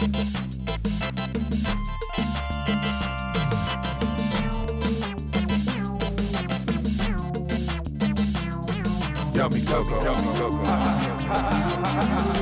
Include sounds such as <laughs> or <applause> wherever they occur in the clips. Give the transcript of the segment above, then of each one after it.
Yummy cocoa, yummy cocoa.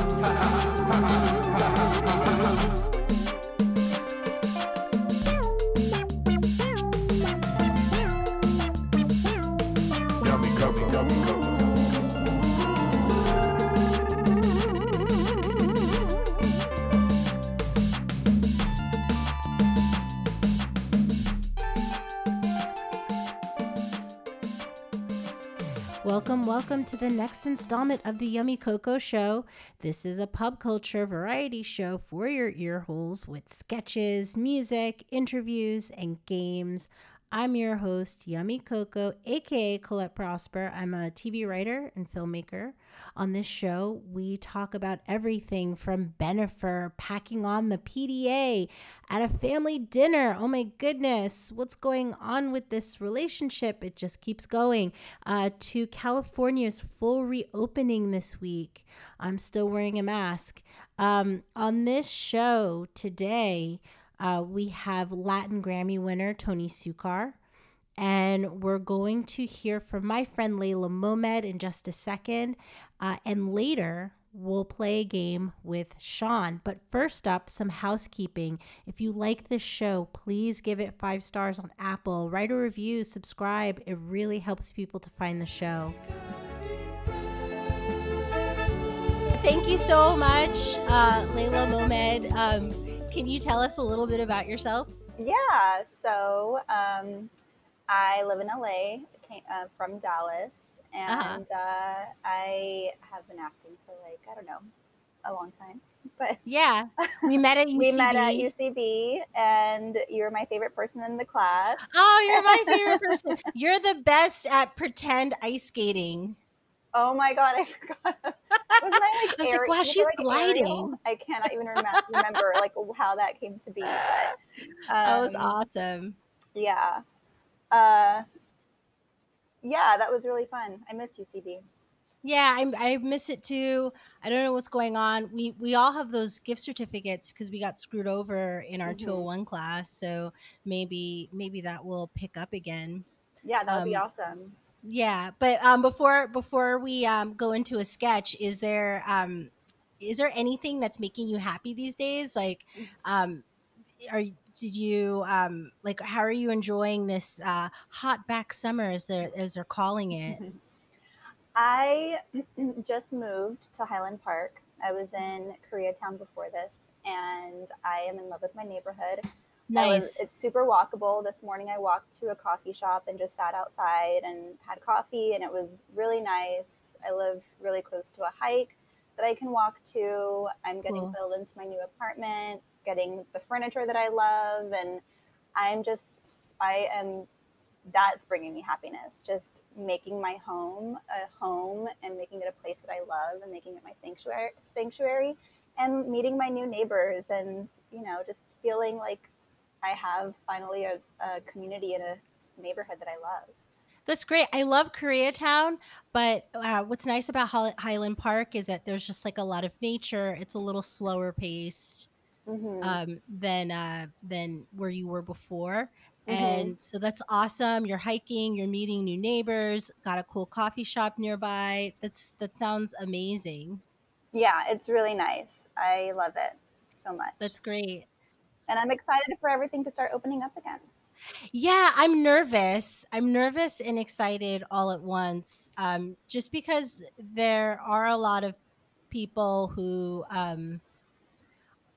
Welcome, to the next installment of the Yummy Cocoa Show. This is a pub culture variety show for your ear holes with sketches, music, interviews, and games. I'm your host, Yummy Coco, aka Colette Prosper. I'm a TV writer and filmmaker. On this show, we talk about everything from Bennifer packing on the PDA at a family dinner. Oh my goodness, what's going on with this relationship? It just keeps going. Uh, to California's full reopening this week. I'm still wearing a mask. Um, on this show today, uh, we have Latin Grammy winner Tony Succar. And we're going to hear from my friend Leila Mohmed in just a second. Uh, and later, we'll play a game with Sean. But first up, some housekeeping. If you like this show, please give it five stars on Apple, write a review, subscribe. It really helps people to find the show. Thank you so much, uh, Leila Mohmed. Um, can you tell us a little bit about yourself? Yeah, so um, I live in LA, came, uh, from Dallas, Uh-huh. and uh, I have been acting for like, I don't know, a long time. <laughs> But Yeah, we met at UCB. <laughs> we met at UCB, and you're my favorite person in the class. Oh, you're my favorite <laughs> person. You're the best at pretend ice skating. Oh my God, I <laughs> forgot. Was I like, I was like, wow, she's like, gliding. Ariel? I cannot even remember, <laughs> remember like how that came to be. But, that was um, awesome. Yeah. Uh, yeah, that was really fun. I missed UCB. Yeah, I, I miss it too. I don't know what's going on. We we all have those gift certificates because we got screwed over in our Mhm. 201 class. So maybe maybe that will pick up again. Yeah, that would be Um, awesome. Yeah, but um, before before we um, go into a sketch, is there um, is there anything that's making you happy these days? Like, um, are did you um, like how are you enjoying this uh, hot vax summer as they're as they're calling it? <laughs> I <clears throat> just moved to Highland Park. I was in Koreatown before this, and I am in love with my neighborhood. Nice. it's super walkable. This morning I walked to a coffee shop and just sat outside and had coffee, and it was really nice. I live really close to a hike that I can walk to. I'm getting Cool. settled into my new apartment, getting the furniture that I love, and I'm just, I am, that's bringing me happiness. Just making my home a home and making it a place that I love and making it my sanctuary, sanctuary and meeting my new neighbors and, you know, just feeling like I have finally a, a community in a neighborhood that I love. That's great. I love Koreatown, but uh, what's nice about Highland Park is that there's just like a lot of nature. It's a little slower paced hmm um, than uh, than where you were before, Mhm. and so that's awesome. You're hiking, you're meeting new neighbors, got a cool coffee shop nearby. That's that sounds amazing. yeah, it's really nice. I love it so much. That's great. And I'm excited for everything to start opening up again. Yeah, I'm nervous. I'm nervous and excited all at once. Um, just because there are a lot of people who um,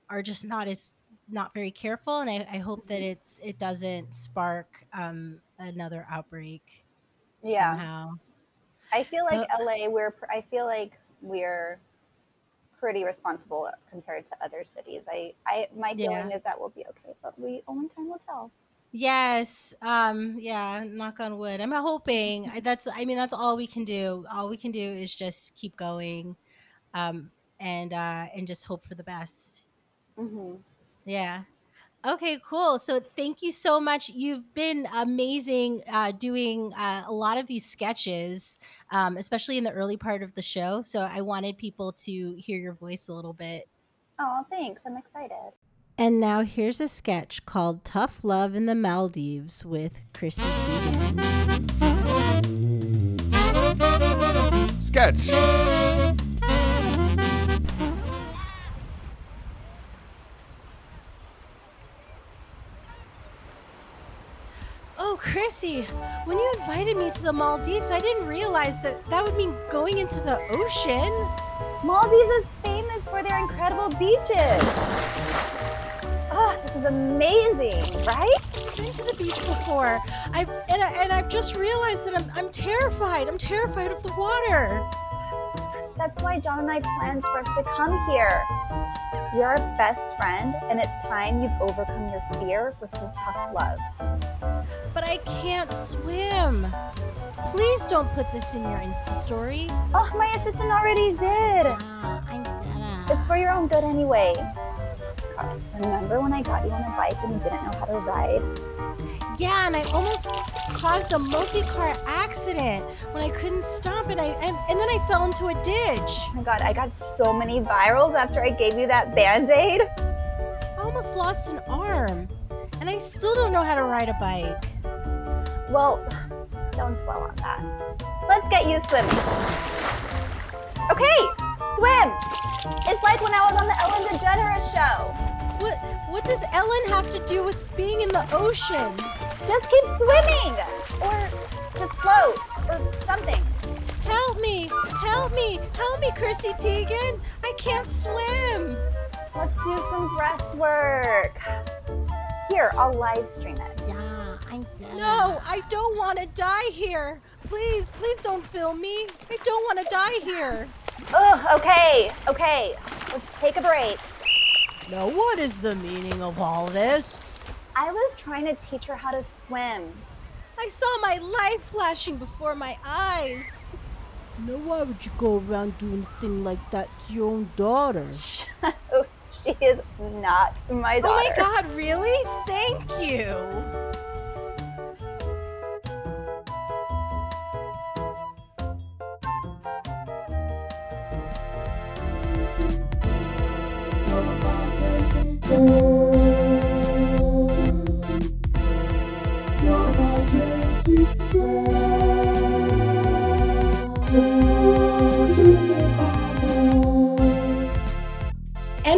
are just not as not very careful, and I, I hope that Mhm. it's it doesn't spark um, another outbreak Yeah. somehow. I feel like But- LA, we're, I feel like we're pretty responsible compared to other cities. I, I, my Yeah. feeling is that we'll be okay, but we only time will tell. Yes. Um, yeah, knock on wood. I'm hoping I- that's I mean that's all we can do. All we can do is just keep going um and uh and just hope for the best. hmm Yeah. Okay, cool. So thank you so much. You've been amazing uh, doing uh, a lot of these sketches, um, especially in the early part of the show. So I wanted people to hear your voice a little bit. Oh, thanks. I'm excited. And now here's a sketch called Tough Love in the Maldives with Chrissy Teigen. Sketch. Chrissy, when you invited me to the Maldives, I didn't realize that that would mean going into the ocean. Maldives is famous for their incredible beaches. Oh, this is amazing, right? I've been to the beach before. I've and, I, and I've just realized that I'm, I'm terrified. I'm terrified of the water. That's why John and I planned for us to come here. You're our best friend, and it's time you've overcome your fear with some tough love. But I can't swim. Please don't put this in your Insta story. Oh, my assistant already did. Ah, I'm It's for your own good anyway. God, remember when I got you on a bike and you didn't know how to ride? Yeah, and I almost caused a multi-car accident when I couldn't stop and I and, and then I fell into a ditch. Oh my god, I got so many virals after I gave you that band-aid. I almost lost an arm. And I still don't know how to ride a bike. Well, don't dwell on that. Let's get you swimming. Okay, swim. It's like when I was on the Ellen DeGeneres show. What what does Ellen have to do with being in the ocean? Just keep swimming, or just float, or something. Help me! Help me! Help me, Chrissy Teigen! I can't swim! Let's do some breath work. Here, I'll live stream it. Yeah, I'm dead. No, I don't want to die here. Please, please don't film me. I don't want to die here. Ugh, okay, okay. Let's take a break. Now, what is the meaning of all this? I was trying to teach her how to swim. I saw my life flashing before my eyes. Now, why would you go around doing a thing like that to your own daughter? <laughs> she is not my daughter. Oh my god, really? Thank you. And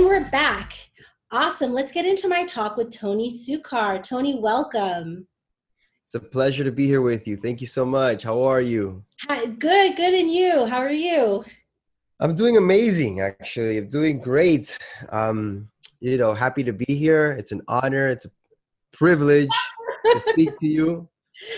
we're back. Awesome. Let's get into my talk with Tony Succar. Tony, welcome. It's a pleasure to be here with you. Thank you so much. How are you? Hi, good, good. And you? How are you? I'm doing amazing, actually. I'm doing great. Um, you know, happy to be here. It's an honor. It's a privilege to speak to you.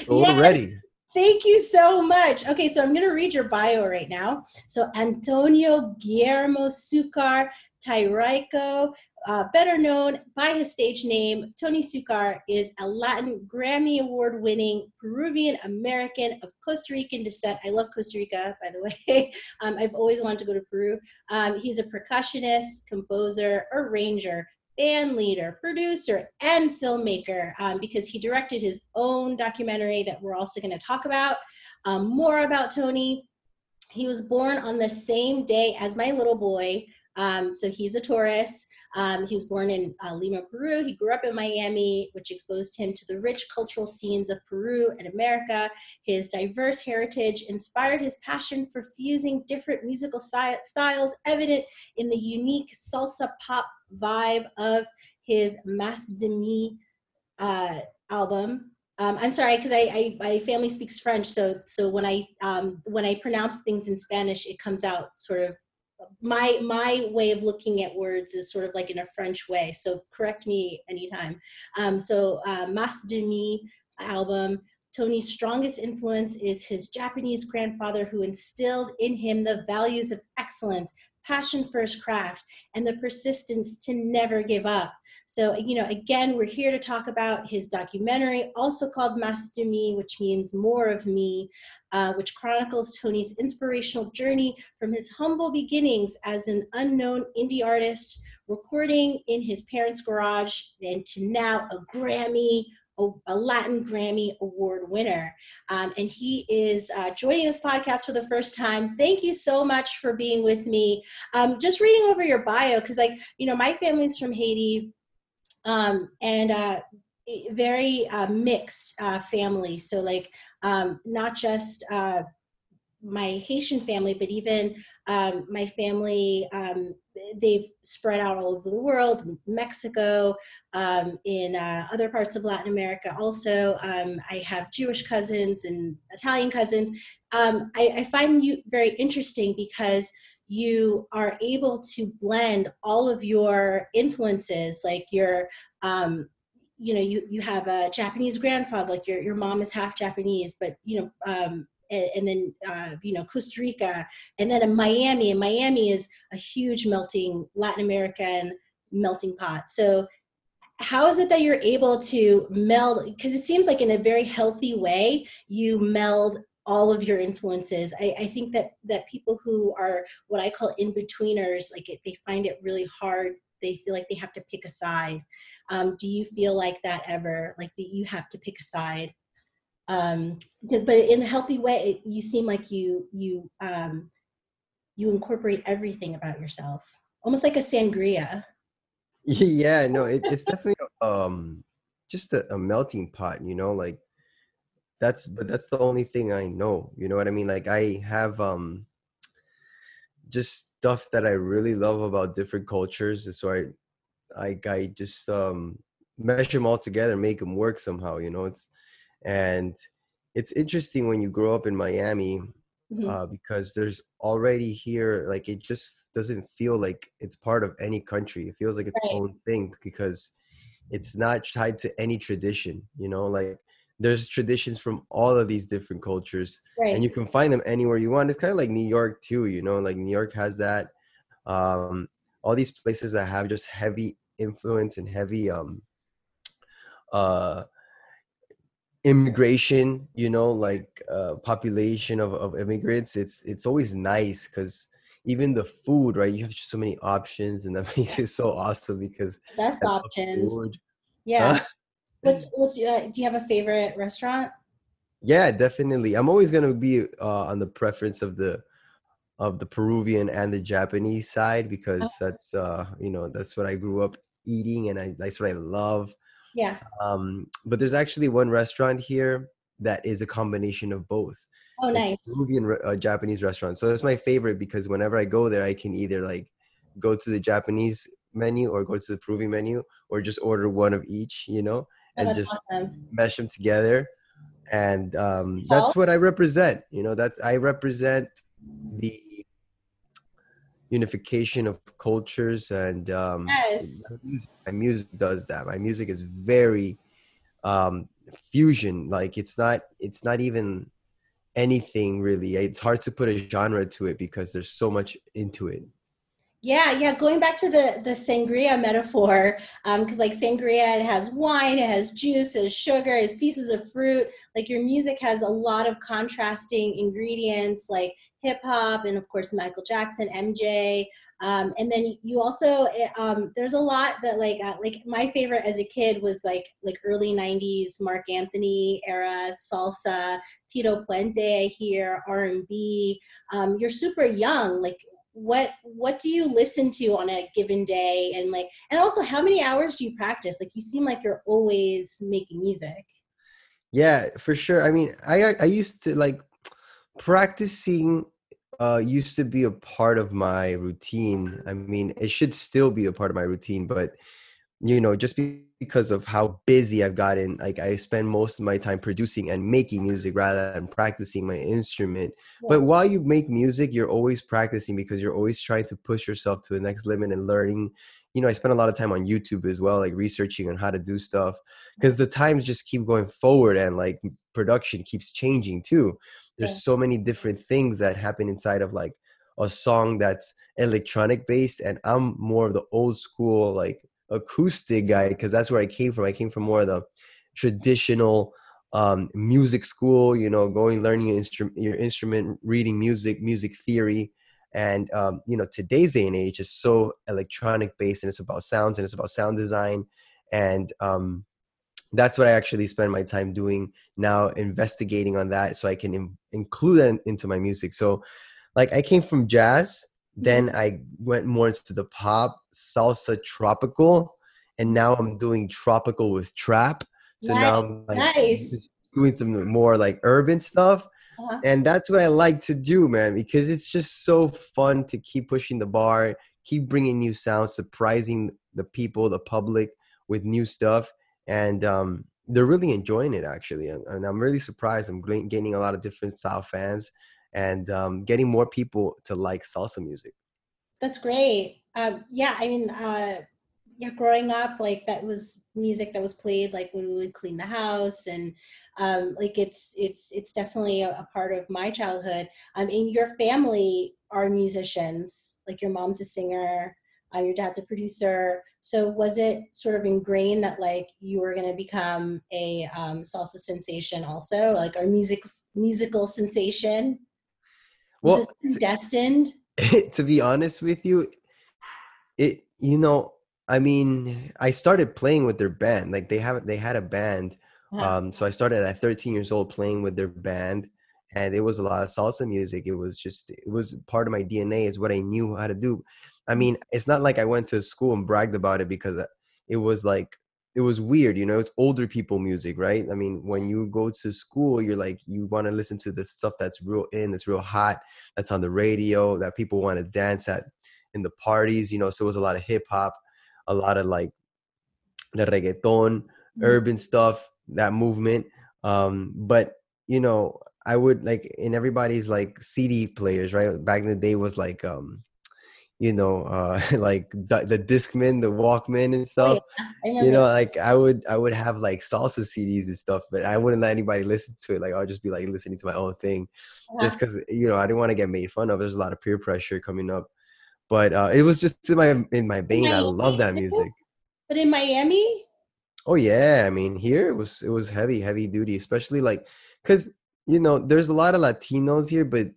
So Yes. we're ready. Thank you so much. Okay, so I'm going to read your bio right now. So, Antonio Guillermo Succar Tairaico, uh, better known by his stage name, Tony Succar, is a Latin Grammy Award winning Peruvian American of Costa Rican descent. I love Costa Rica, by the <laughs> way. um, I've always wanted to go to Peru. Um, he's a percussionist, composer, arranger, band leader, producer, and filmmaker um, because he directed his own documentary that we're also going to talk about. Um, more about Tony. He was born on the same day as my little boy, um, so he's a Taurus. Um, he was born in uh, Lima, Peru. He grew up in Miami, which exposed him to the rich cultural scenes of Peru and America. His diverse heritage inspired his passion for fusing different musical si- styles, evident in the unique salsa pop vibe of his Mas de Mi uh, album. Um, I'm sorry because I, I my family speaks French, so so when I um, when I pronounce things in Spanish, it comes out sort of my my way of looking at words is sort of like in a French way. So correct me anytime. Um, so uh, Mas de Mi album. Tony's strongest influence is his Japanese grandfather, who instilled in him the values of excellence, passion for his craft, and the persistence to never give up. So, you know, again, we're here to talk about his documentary, also called Mas de Mi, which means more of me, uh, which chronicles Tony's inspirational journey from his humble beginnings as an unknown indie artist, recording in his parents' garage, and to now a Grammy a Latin Grammy Award winner. Um, and he is uh, joining this podcast for the first time. Thank you so much for being with me. Um, just reading over your bio, because, like, you know, my family's from Haiti. Um, and uh, very uh, mixed uh, family. So, like, um, not just uh, my Haitian family, but even um, my family, um, they've spread out all over the world, Mexico, um, in uh, other parts of Latin America. Also, um, I have Jewish cousins and Italian cousins. Um, I, I find you very interesting because you are able to blend all of your influences, like your um, you know you you have a japanese grandfather like your your mom is half japanese but you know um and, and then uh, you know Costa Rica, and then in Miami. And Miami is a huge melting Latin American melting pot. So how is it that you're able to meld because it seems like in a very healthy way you meld all of your influences. I, I, think that that people who are what i call in-betweeners like it, they find it really hard. They feel like they have to pick a side. Um, do you feel like that ever like that you have to pick a side? Um but in a healthy way you seem like you you um you incorporate everything about yourself. Almost like a sangria. <laughs> Yeah no it, it's definitely um just a, a, melting pot you know like that's but that's the only thing i know you know what i mean like i have um just stuff that i really love about different cultures so i i i just um mesh them all together make them work somehow you know it's and it's interesting when you grow up in Miami mm-hmm. uh, because there's already here like it just doesn't feel like it's part of any country. It feels like its right. own thing because it's not tied to any tradition. You know, like there's traditions from all of these different cultures, right. and you can find them anywhere you want. It's kind of like New York too. You know, like New York has that. Um, all these places that have just heavy influence and heavy um uh immigration you know like uh, population of, of immigrants it's it's always nice because even the food right you have so many options and that <laughs> makes it so awesome because best options yeah huh? What's what's uh, do you have a favorite restaurant yeah definitely i'm always gonna be uh, on the preference of the of the peruvian and the japanese side because oh. that's uh you know that's what i grew up eating and i that's what i love yeah. Um, but there's actually one restaurant here that is a combination of both. Oh, nice. Peruvian uh, Japanese restaurant. So it's my favorite because whenever I go there, I can either like go to the Japanese menu or go to the Peruvian menu or just order one of each, you know, oh, and just awesome. mesh them together. And um, that's what I represent. You know, that I represent the unification of cultures and um, yes. my music does that my music is very um, fusion like it's not it's not even anything really it's hard to put a genre to it because there's so much into it yeah, yeah. Going back to the the sangria metaphor, because um, like sangria, it has wine, it has juice, it has sugar, it has pieces of fruit. Like your music has a lot of contrasting ingredients, like hip hop, and of course Michael Jackson, MJ. Um, and then you also eh, um, there's a lot that like uh, like my favorite as a kid was like like early 90s Marc Anthony era salsa Tito Puente hear r&b um, you're super young like what what do you listen to on a given day? And like and also how many hours do you practice? Like you seem like you're always making music. Yeah for sure. I mean i i used to like practicing uh used to be a part of my routine. I mean it should still be a part of my routine but you know just because of how busy i've gotten like i spend most of my time producing and making music rather than practicing my instrument yeah. but while you make music you're always practicing because you're always trying to push yourself to the next limit and learning you know i spend a lot of time on youtube as well like researching on how to do stuff because the times just keep going forward and like production keeps changing too there's yeah. so many different things that happen inside of like a song that's electronic based and i'm more of the old school like acoustic guy because that's where I came from. I came from more of the traditional um, music school, you know, going learning your instrument, your instrument, reading music, music theory, and um, you know, today's day and age is so electronic based, and it's about sounds and it's about sound design, and um, that's what I actually spend my time doing now, investigating on that, so I can in, include that into my music. So, like, I came from jazz, then I went more into the pop, salsa, tropical, and now I'm doing tropical with trap. So now I'm like Nice. doing some more like urban stuff. Uh-huh. And that's what I like to do, man, because it's just so fun to keep pushing the bar, keep bringing new sounds, surprising the people, the public with new stuff. And um, they're really enjoying it, actually. And, and I'm really surprised. I'm gaining a lot of different style fans and um, getting more people to like salsa music. That's great. Um, yeah, I mean, uh, yeah, growing up, like that was music that was played like when we would clean the house, and um, like it's it's it's definitely a, a part of my childhood. Um, and your family are musicians. Like your mom's a singer, um, your dad's a producer. So was it sort of ingrained that like you were going to become a um, salsa sensation also, like our music musical sensation? Well, this predestined? <laughs> to be honest with you, it you know, I mean, I started playing with their band. Like they have they had a band. Uh-huh. Um, so I started at 13 years old playing with their band, and it was a lot of salsa music. It was just it was part of my DNA. It's what I knew how to do. I mean, it's not like I went to school and bragged about it because it was like it was weird, you know. It's older people music, right? I mean, when you go to school, you're like you want to listen to the stuff that's real in, that's real hot, that's on the radio, that people want to dance at in the parties, you know. So it was a lot of hip hop, a lot of like the reggaeton, urban stuff, that movement. Um, but you know, I would like in everybody's like CD players, right? Back in the day was like um, you know, uh <laughs> like the, the Discman, the Walkman and stuff. I remember You know, like I would I would have like salsa CDs and stuff, but I wouldn't let anybody listen to it. Like I'll just be like listening to my own thing just because you know I didn't want to get made fun of. There's a lot of peer pressure coming up, but uh, it was just in my in my vein. I love that music. But in Miami, Oh yeah, I mean here it was it was heavy heavy duty, especially like because you know there's a lot of Latinos here, but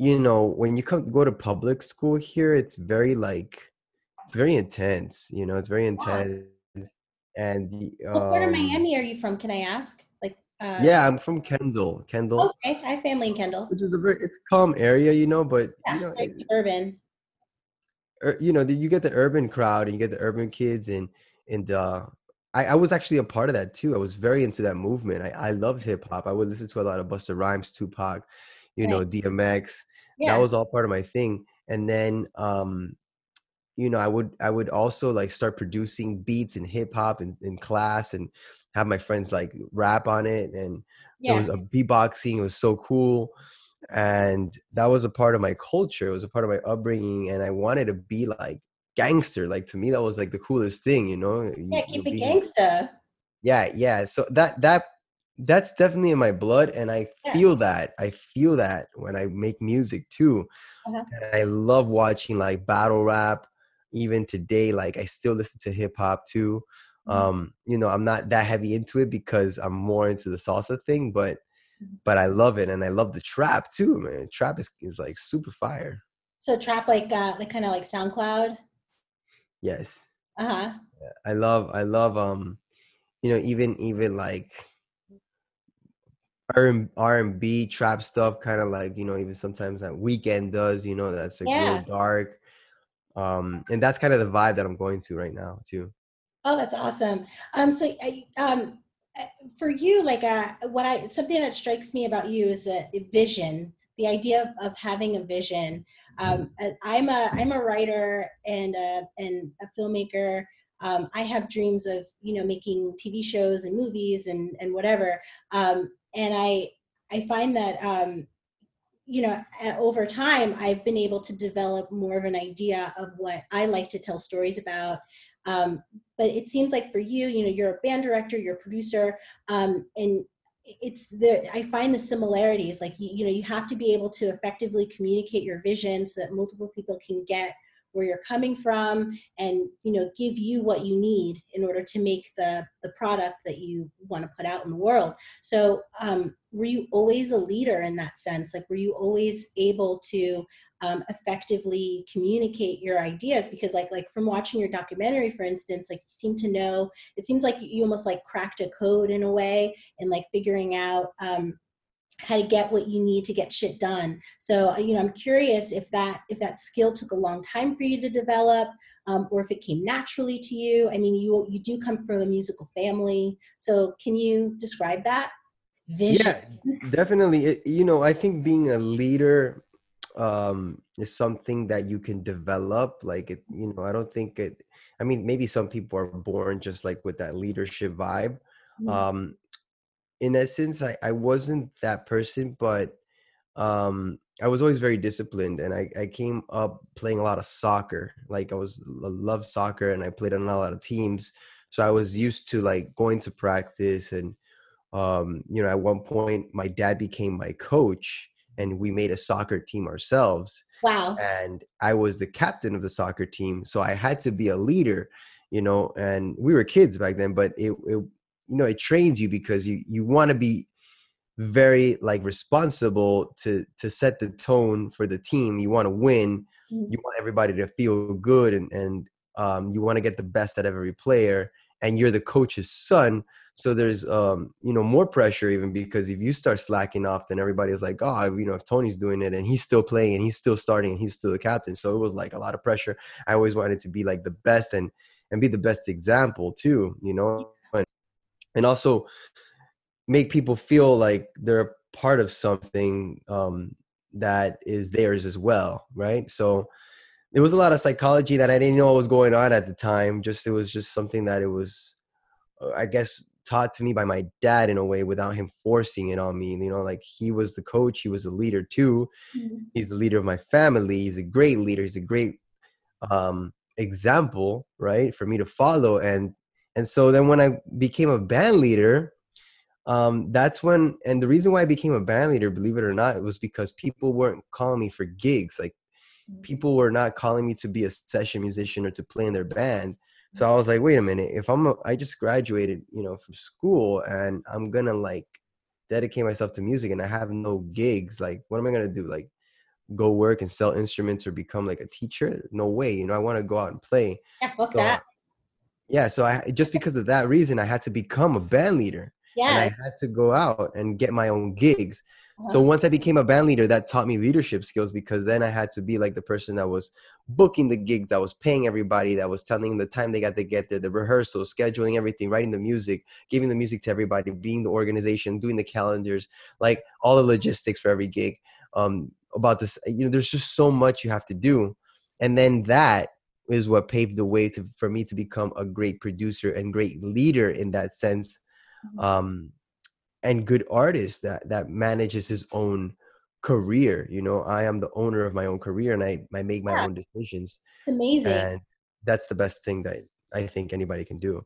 you know when you come go to public school here, it's very like it's very intense. You know, it's very intense, and the, what part of um, Miami are you from? Can I ask? Like, uh, Yeah, I'm from Kendall, Kendall, Okay, I have family in Kendall. which is a very it's calm area, you know, but Yeah, you know like urban. ur- you know, you get the urban crowd and you get the urban kids and and uh I, I was actually a part of that too. I was very into that movement. I, I loved hip hop. I would listen to a lot of Busta Rhymes, Tupac, you know, DMX. Yeah. That was all part of my thing. And then um, you know, I would I would also like start producing beats and hip hop in, in class and have my friends like rap on it and yeah. it was a beatboxing. It was so cool. And that was a part of my culture. It was a part of my upbringing. And I wanted to be like gangster. Like to me, that was like the coolest thing, you know? You- yeah, keep it be- gangsta. Yeah, yeah. So that that that's definitely in my blood and I Yeah. feel that. I feel that when I make music too. Uh-huh. And I love watching like battle rap. Even today, like I still listen to hip hop too. Mhm. Um, you know, I'm not that heavy into it because I'm more into the salsa thing, but Mhm. but I love it and I love the trap too, man. Trap is, is like super fire. So trap like uh like kind of like SoundCloud. Yes. Uh-huh. I love I love um you know even even like R R and B trap stuff kind of like you know even sometimes that Weeknd does you know that's like Yeah. real dark um and that's kind of the vibe that I'm going to right now too Oh, that's awesome. Um, so, um, for you, like, uh, what I something that strikes me about you is a, vision. The idea of, of having a vision. Um, uh, I'm a I'm a writer and a, and a filmmaker. Um, I have dreams of you know making TV shows and movies and and whatever. Um, and I I find that um, you know over time I've been able to develop more of an idea of what I like to tell stories about. Um, but it seems like for you you know you're a band director you're a producer um, and it's the i find the similarities like you, you know you have to be able to effectively communicate your vision so that multiple people can get where you're coming from and you know give you what you need in order to make the the product that you want to put out in the world. So um, were you always a leader in that sense? Like were you always able to um, effectively communicate your ideas? Because like like from watching your documentary for instance like you seem to know it seems like you almost like cracked a code in a way and like figuring out um, how to get what you need to get shit done. So you know i'm curious if that if that skill took a long time for you to develop um, or if it came naturally to you. I mean you you do come from a musical family so can you describe that vision? Yeah definitely. It, you know i think being a leader um is something that you can develop like it you know i don't think it i mean maybe some people are born just like with that leadership vibe. Mm-hmm. um in essence I, I wasn't that person but um i was always very disciplined and I, I came up playing a lot of soccer like i was love soccer and i played on a lot of teams so i was used to like going to practice and um you know at one point my dad became my coach and we made a soccer team ourselves wow. and i was the captain of the soccer team so i had to be a leader you know and we were kids back then but it, it you know it trains you because you you want to be very like responsible to to set the tone for the team. You want to win. Mm-hmm. you want everybody to feel good and and um, you want to get the best out of every player and you're the coach's son. So there's um you know more pressure even because if you start slacking off then everybody's like oh you know if tony's doing it and he's still playing and he's still starting and he's still the captain. So it was like a lot of pressure. I always wanted to be like the best and and be the best example too you know and also make people feel like they're a part of something um, that is theirs as well right so there was a lot of psychology that i didn't know what was going on at the time just it was just something that it was uh, i guess taught to me by my dad in a way without him forcing it on me you know like he was the coach he was a leader too mm-hmm. he's the leader of my family he's a great leader he's a great um example right for me to follow and and so then when I became a band leader, um, that's when, and the reason why I became a band leader, believe it or not, it was because people weren't calling me for gigs. Like mm. people were not calling me to be a session musician or to play in their band. So I was like, wait a minute, if I'm, a, I just graduated, you know, from school and I'm gonna like dedicate myself to music and I have no gigs, like what am I gonna do? Like go work and sell instruments or become like a teacher? No way. You know, I want to go out and play. Yeah, fuck so that yeah so i just because of that reason i had to become a band leader yeah and i had to go out and get my own gigs. Uh-huh. so once i became a band leader that taught me leadership skills because then i had to be like the person that was booking the gigs that was paying everybody that was telling them the time they got to get there the rehearsals scheduling everything writing the music giving the music to everybody being the organization doing the calendars like all the logistics for every gig um about this you know there's just so much you have to do. And then that is what paved the way to for me to become a great producer and great leader in that sense mm-hmm. um and good artist that that manages his own career you know i am the owner of my own career and i i make my yeah. own decisions it's amazing and that's the best thing that i think anybody can do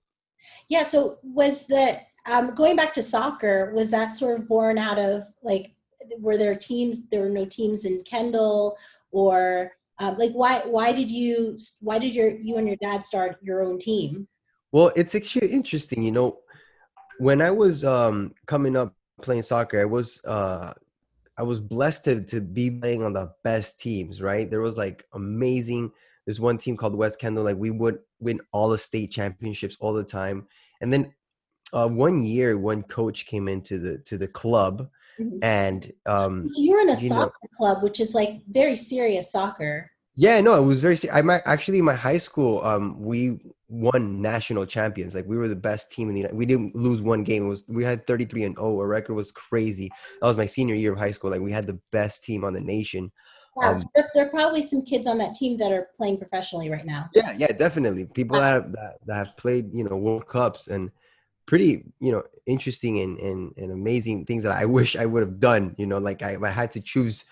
yeah so was the um going back to soccer was that sort of born out of like were there teams there were no teams in kendall or uh, like why why did you why did your you and your dad start your own team? Well it's actually interesting you know when i was um coming up playing soccer i was uh i was blessed to, to be playing on the best teams right? There was like amazing there's one team called west kendall like we would win all the state championships all the time. And then uh, one year one coach came into the to the club Mm-hmm. And um, so you were in a soccer know, club, which is like very serious soccer. Yeah, no, it was very. I'm actually in my high school. Um, we won national champions. Like we were the best team in the. United. We didn't lose one game. It was we had 33 and 0. Our record was crazy. That was my senior year of high school. Like we had the best team on the nation. Wow, um, so there, there, are probably some kids on that team that are playing professionally right now. Yeah, yeah, definitely. People that have, that, that have played, you know, World Cups and pretty you know interesting and, and, and amazing things that i <laughs> wish i would have done you know like I, I had to choose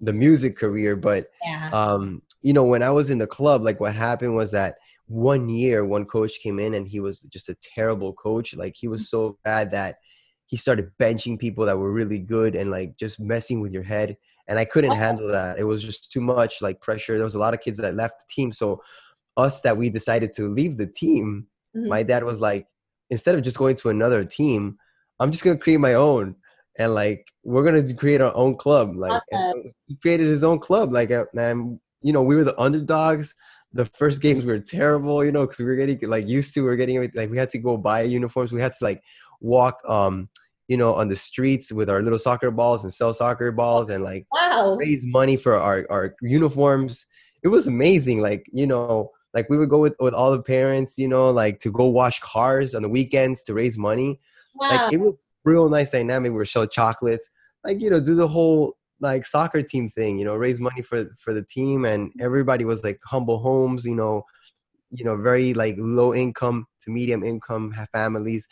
the music career but yeah. um you know when i was in the club like what happened was that one year one coach came in and he was just a terrible coach. Like he was so bad that he started benching people that were really good and like just messing with your head and i couldn't handle that. It was just too much like pressure. There was a lot of kids that left the team. So us that we decided to leave the team mm-hmm. my dad was like instead of just going to another team, I'm just gonna create my own. and like we're gonna create our own club. Like Awesome. he created his own club. Like uh, and you know we were the underdogs. The first games were terrible, you know, because we were getting like used to. We are getting like we had to go buy uniforms. We had to like walk, um, you know, on the streets with our little soccer balls and sell soccer balls and like Wow. raise money for our, our uniforms. It was amazing. Like, you know, like we would go with, with all the parents, you know, like to go wash cars on the weekends to raise money. Wow. Like it was real nice dynamic. We were sell chocolates, like, you know, do the whole like soccer team thing, you know, raise money for for the team and mm-hmm. everybody was like humble homes, you know, you know, very like low income to medium income families.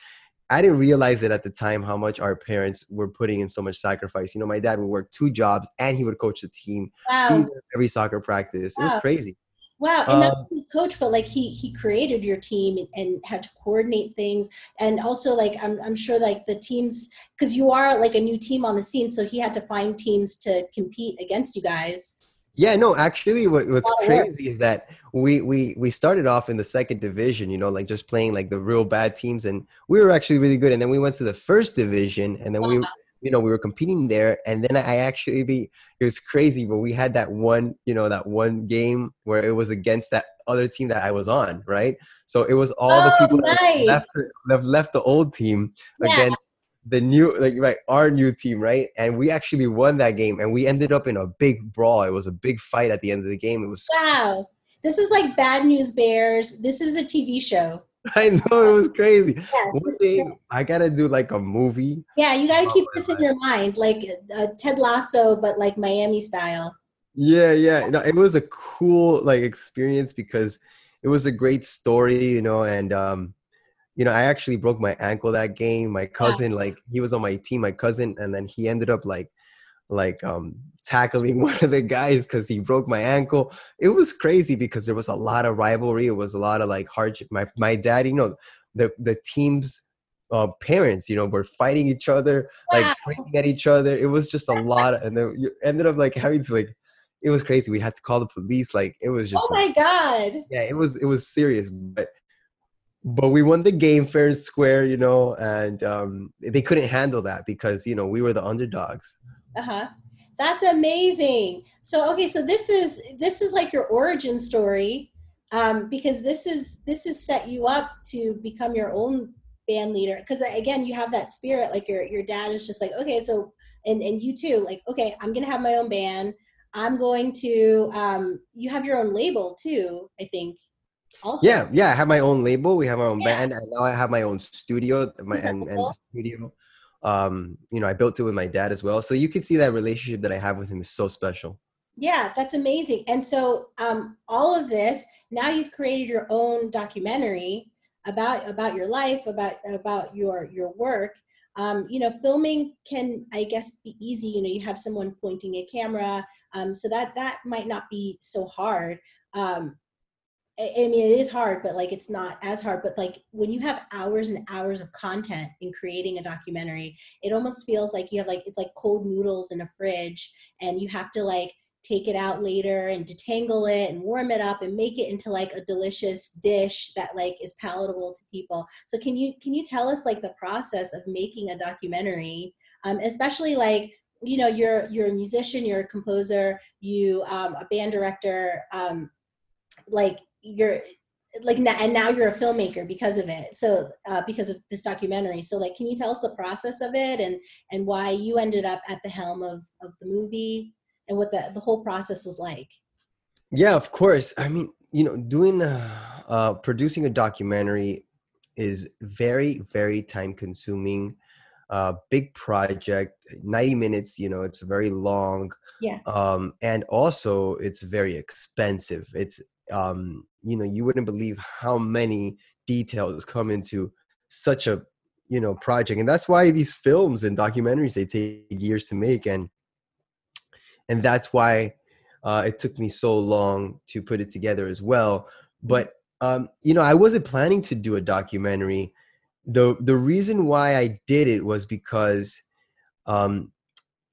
I didn't realize it at the time how much our parents were putting in so much sacrifice. You know, my dad would work two jobs and he would coach the team wow. every soccer practice. It was crazy. Wow. And not Um, only coach, but like he he created your team and, and had to coordinate things. And also like I'm I'm sure like the teams because you are like a new team on the scene, so he had to find teams to compete against you guys. Yeah, no, actually what, what's work. crazy is that we, we we started off in the second division, you know, like just playing like the real bad teams and we were actually really good. And then we went to the first division and then we Wow. You know, we were competing there and then I actually it was crazy, but we had that one, you know, that one game where it was against that other team that I was on, right? So it was all the Oh, people that nice. left that left the old team Yeah. against the new like right our new team right and we actually won that game and we ended up in a big brawl it was a big fight at the end of the game it was Wow. This is like Bad News Bears. This is a TV show. <laughs> i know it was crazy. <laughs> Yeah, one day i gotta do like a movie. Yeah you got to Oh, keep this in your mind, like uh, Ted Lasso, but like Miami style. yeah yeah. No, it was a cool like experience because it was a great story you know and um you know i actually broke my ankle that game. My cousin like he was on my team my cousin and then he ended up like like um tackling <laughs> one of the guys because he broke my ankle. It was crazy because there was a lot of rivalry. It was a lot of like hardship. My my dad you know the the team's uh, parents you know were fighting each other like screaming at each other. It was just a lot of, and then you ended up like having to like it was crazy. We had to call the police. Like it was just Oh like, my God. yeah it was it was serious but but we won the game fair and square you know and um they couldn't handle that because you know we were the underdogs Uh-huh. That's amazing. So okay, so this is this is like your origin story. Um, because this is this is set you up to become your own band leader. Because again, you have that spirit, like your your dad is just like, okay, so and and you too, like, okay, I'm gonna have my own band. I'm going to um you have your own label too, I think. Also. yeah yeah i have my own label we have our own Yeah. band and now i have my own studio my and, and studio um you know i built it with my dad as well so you can see that relationship that i have with him is so special Yeah, that's amazing. And so um, all of this now you've created your own documentary about about your life, about about your your work. Um, you know, filming can I guess be easy. You know, you have someone pointing a camera, um, so that that might not be so hard. Um, I mean, it is hard, but like it's not as hard. But like when you have hours and hours of content in creating a documentary, it almost feels like you have like it's like cold noodles in a fridge, and you have to like take it out later and detangle it and warm it up and make it into like a delicious dish that like is palatable to people so can you can you tell us like the process of making a documentary um, especially like you know you're you're a musician you're a composer you um, a band director um, like you're like and now you're a filmmaker because of it so uh, because of this documentary so like can you tell us the process of it and and why you ended up at the helm of of the movie and what the, the whole process was like. Yeah, of course. I mean, you know, doing uh, uh producing a documentary is very very time consuming. Uh big project, 90 minutes, you know, it's very long. Yeah. Um and also it's very expensive. It's um you know, you wouldn't believe how many details come into such a, you know, project. And that's why these films and documentaries they take years to make and and that's why uh, it took me so long to put it together as well. But um, you know, I wasn't planning to do a documentary. the The reason why I did it was because um,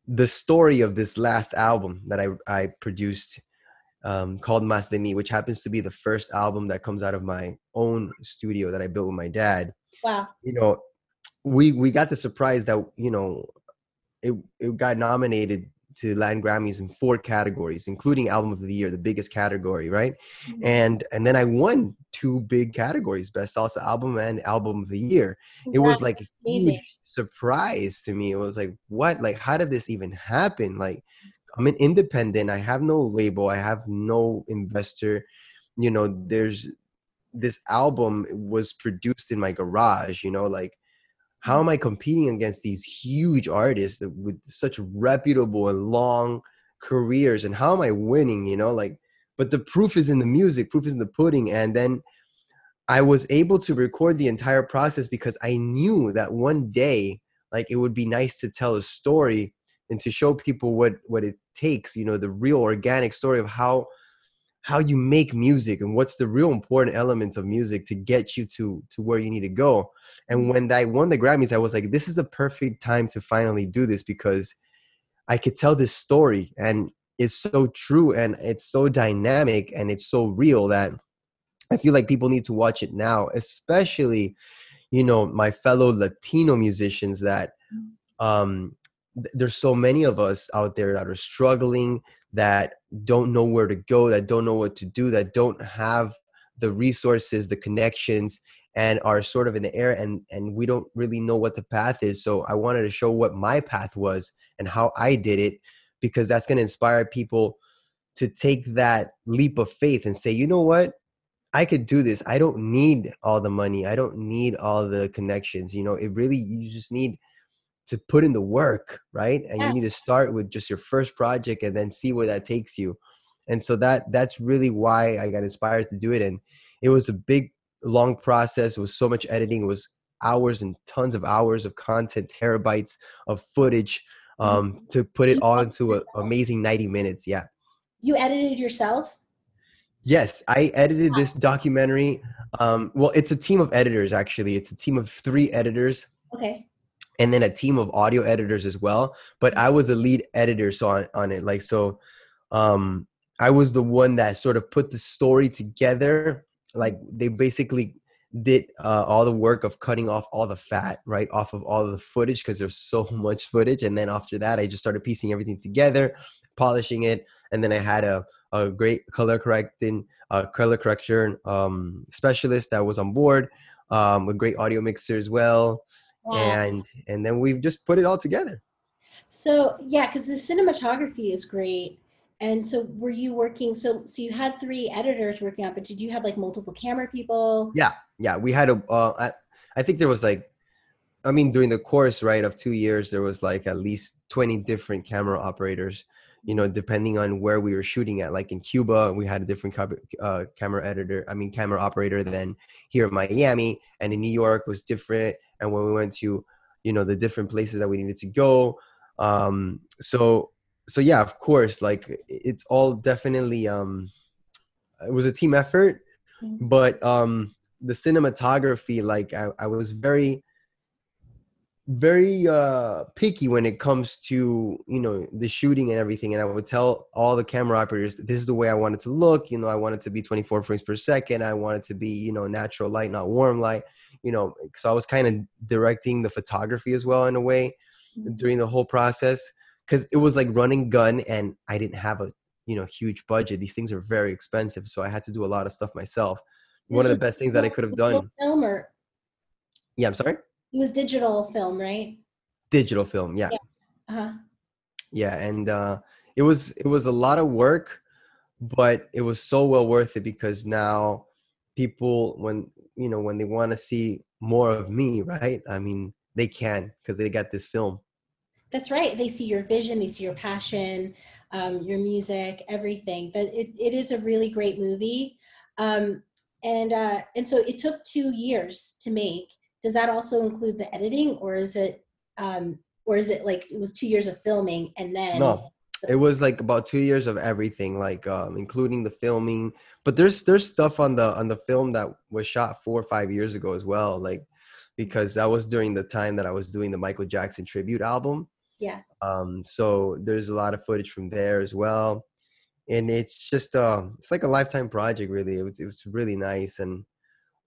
the story of this last album that I I produced um, called Mas de Mi, which happens to be the first album that comes out of my own studio that I built with my dad Wow. you know we we got the surprise that you know it it got nominated to Latin Grammys in four categories, including album of the year, the biggest category, right? Mhm. And and then I won two big categories, best salsa album and album of the year. It was like a surprise to me. It was like, what? Like, how did this even happen? Like, I'm an independent. I have no label. I have no investor. You know, there's this album was produced in my garage. You know, like how am I competing against these huge artists with such reputable and long careers? And how am I winning? You know, like, but the proof is in the music, proof is in the pudding. And then I was able to record the entire process because I knew that one day, like, it would be nice to tell a story and to show people what what it takes. You know, the real organic story of how how you make music and what's the real important elements of music to get you to to where you need to go. And when I won the Grammys, I was like, this is the perfect time to finally do this because I could tell this story and it's so true and it's so dynamic and it's so real that I feel like people need to watch it now, especially, you know, my fellow Latino musicians that um th- there's so many of us out there that are struggling that don't know where to go that don't know what to do that don't have the resources the connections and are sort of in the air and and we don't really know what the path is. So i wanted to show what my path was and how i did it because that's going to inspire people to take that leap of faith and say you know what? I could do this. I don't need all the money. I don't need all the connections. You know it really you just need to put in the work right and Yeah. you need to start with just your first project and then see where that takes you and so that that's really why i got inspired to do it and it was a big long process it was so much editing it was hours and tons of hours of content terabytes of footage um, to put it You all into an amazing 90 minutes yeah You edited yourself? Yes, I edited this documentary. Um, well, it's a team of editors, actually. It's a team of three editors Okay. And then a team of audio editors as well. But I was the lead editor so on, on it. Like, so um, I was the one that sort of put the story together. Like, they basically did uh, all the work of cutting off all the fat, right, off of all the footage because there's so <laughs> much footage. And then after that, I just started piecing everything together, polishing it. And then I had a, a great color correcting, uh, color correction um, specialist that was on board, um, a great audio mixer as well And and then we've just put it all together So yeah, because the cinematography is great. And so were you working so so you had three editors working on, but did you have like multiple camera people? yeah yeah we had a uh, I, I think there was like i mean during the course right of two years there was like at least 20 different camera operators you know depending on where we were shooting at like in cuba we had a different uh, camera editor i mean camera operator than here in miami and in new york was different and when we went to you know the different places that we needed to go um so so yeah of course like it's all definitely um it was a team effort Mhm. but um the cinematography like I, I was very very uh picky when it comes to you know the shooting and everything and i would tell all the camera operators this is the way i want it to look you know i want it to be 24 frames per second i want it to be you know natural light not warm light you know so i was kind of directing the photography as well in a way Mhm. during the whole process because it was like running gun and i didn't have a you know huge budget. These things are very expensive so i had to do a lot of stuff myself. One of the best things that i could have done Film or yeah i'm sorry it was digital film, right? digital film yeah Uh-huh. yeah and uh it was it was a lot of work but it was so well worth it because now people when you know when they want to see more of me right i mean they can because they got this film That's right. They see your vision, they see your passion, um, your music, everything. But it, it is a really great movie. Um, and uh, and so it took two years to make. Does that also include the editing, or is it um, or is it like it was two years of filming and then no it was like about two years of everything like um including the filming. But there's there's stuff on the on the film that was shot four or five years ago as well like because that was during the time that i was doing the michael jackson tribute album. Yeah. um so there's a lot of footage from there as well. And it's just um it's like a lifetime project really. It was, it was really nice. And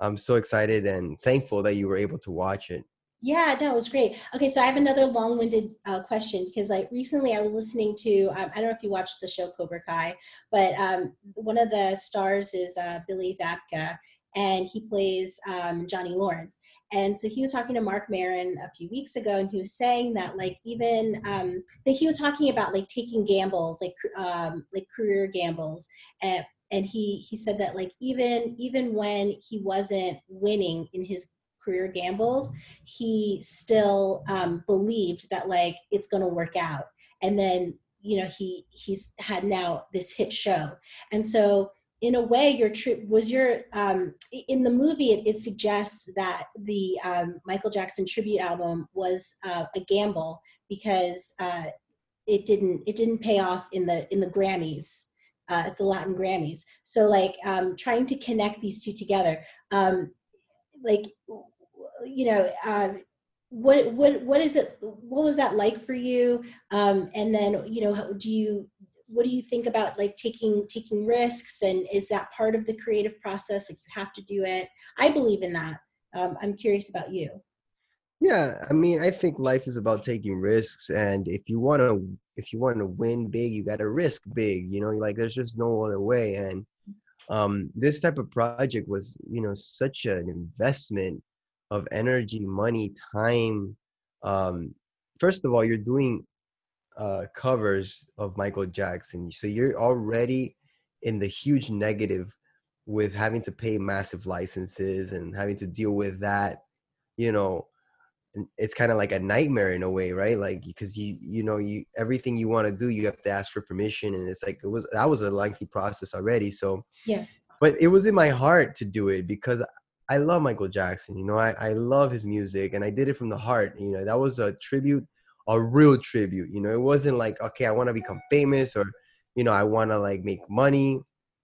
i'm so excited and thankful that you were able to watch it Yeah, no, it was great. Okay, so I have another long-winded uh, question because like recently I was listening to um, I don't know if you watched the show Cobra Kai, but um, one of the stars is uh, Billy Zabka, and he plays um, Johnny Lawrence. And so he was talking to Marc Maron a few weeks ago, and he was saying that like even um, that he was talking about like taking gambles, like um, like career gambles, and and he he said that like even even when he wasn't winning in his career gambles, he still um, believed that like it's going to work out. And then you know he he's had now this hit show, and so in a way your trip was your um, in the movie it, it suggests that the um, michael jackson tribute album was uh, a gamble because uh, it didn't it didn't pay off in the in the grammys uh, at the latin grammys so like um, trying to connect these two together um, like you know, uh, what what what is it? What was that like for you? Um, and then you know, do you what do you think about like taking taking risks and is that part of the creative process? Like you have to do it. I believe in that. Um, I'm curious about you. Yeah, I mean, I think life is about taking risks, and if you want to, if you want to win big, you got to risk big. You know, like there's just no other way. And um, this type of project was, you know, such an investment of energy, money, time. Um, first of all, you're doing uh, covers of Michael Jackson, so you're already in the huge negative with having to pay massive licenses and having to deal with that. You know, it's kind of like a nightmare in a way, right? Like because you you know you everything you want to do, you have to ask for permission, and it's like it was that was a lengthy process already. So yeah, but it was in my heart to do it because I love Michael Jackson. You know, I, I love his music and I did it from the heart. You know, that was a tribute, a real tribute. You know, it wasn't like, okay, I want to become famous or, you know, I want to like make money.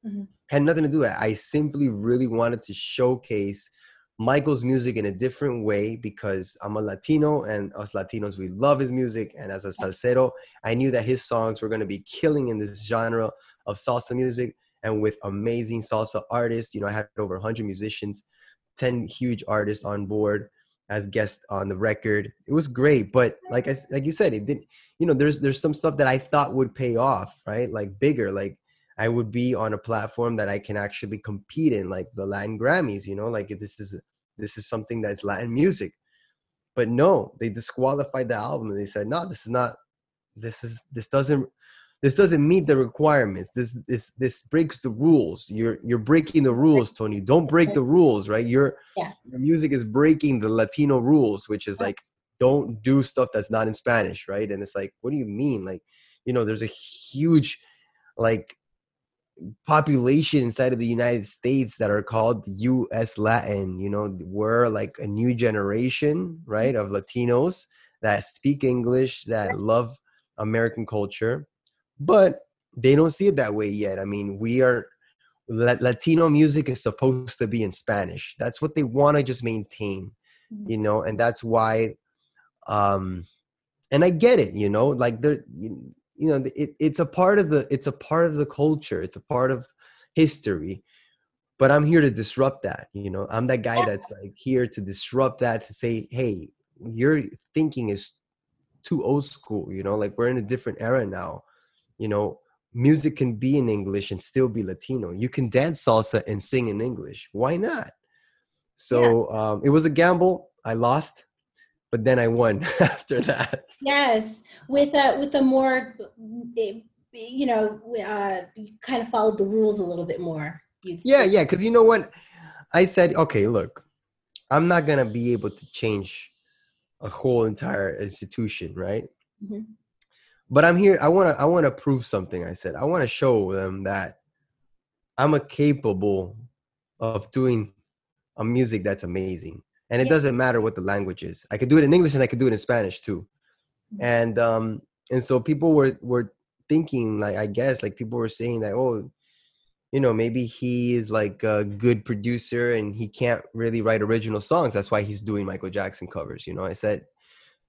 Mm-hmm. Had nothing to do with it. I simply really wanted to showcase Michael's music in a different way because I'm a Latino and us Latinos, we love his music. And as a salsero, I knew that his songs were going to be killing in this genre of salsa music and with amazing salsa artists. You know, I had over 100 musicians 10 huge artists on board as guests on the record. It was great, but like I, like you said, it didn't. You know, there's there's some stuff that I thought would pay off, right? Like bigger, like I would be on a platform that I can actually compete in, like the Latin Grammys. You know, like this is this is something that's Latin music. But no, they disqualified the album and they said, no, this is not. This is this doesn't this doesn't meet the requirements this this this breaks the rules you're you're breaking the rules tony don't break the rules right your yeah. your music is breaking the latino rules which is like don't do stuff that's not in spanish right and it's like what do you mean like you know there's a huge like population inside of the united states that are called us latin you know we're like a new generation right of latinos that speak english that love american culture but they don't see it that way yet. I mean, we are Latino music is supposed to be in Spanish. That's what they want to just maintain, mm-hmm. you know, and that's why um and I get it, you know, like there you, know, it, it's a part of the it's a part of the culture. It's a part of history. But I'm here to disrupt that, you know. I'm that guy that's like here to disrupt that to say, "Hey, your thinking is too old school, you know, like we're in a different era now." you know music can be in english and still be latino you can dance salsa and sing in english why not so yeah. um, it was a gamble i lost but then i won <laughs> after that yes with a with a more eh, you know uh, you kind of followed the rules a little bit more yeah yeah because you know what i said okay look i'm not gonna be able to change a whole entire institution right mm-hmm but I'm here. I want to. I want to prove something. I said I want to show them that I'm a capable of doing a music that's amazing, and it yeah. doesn't matter what the language is. I could do it in English and I could do it in Spanish too. Mm-hmm. And um and so people were were thinking like I guess like people were saying that oh you know maybe he is like a good producer and he can't really write original songs that's why he's doing michael jackson covers you know i said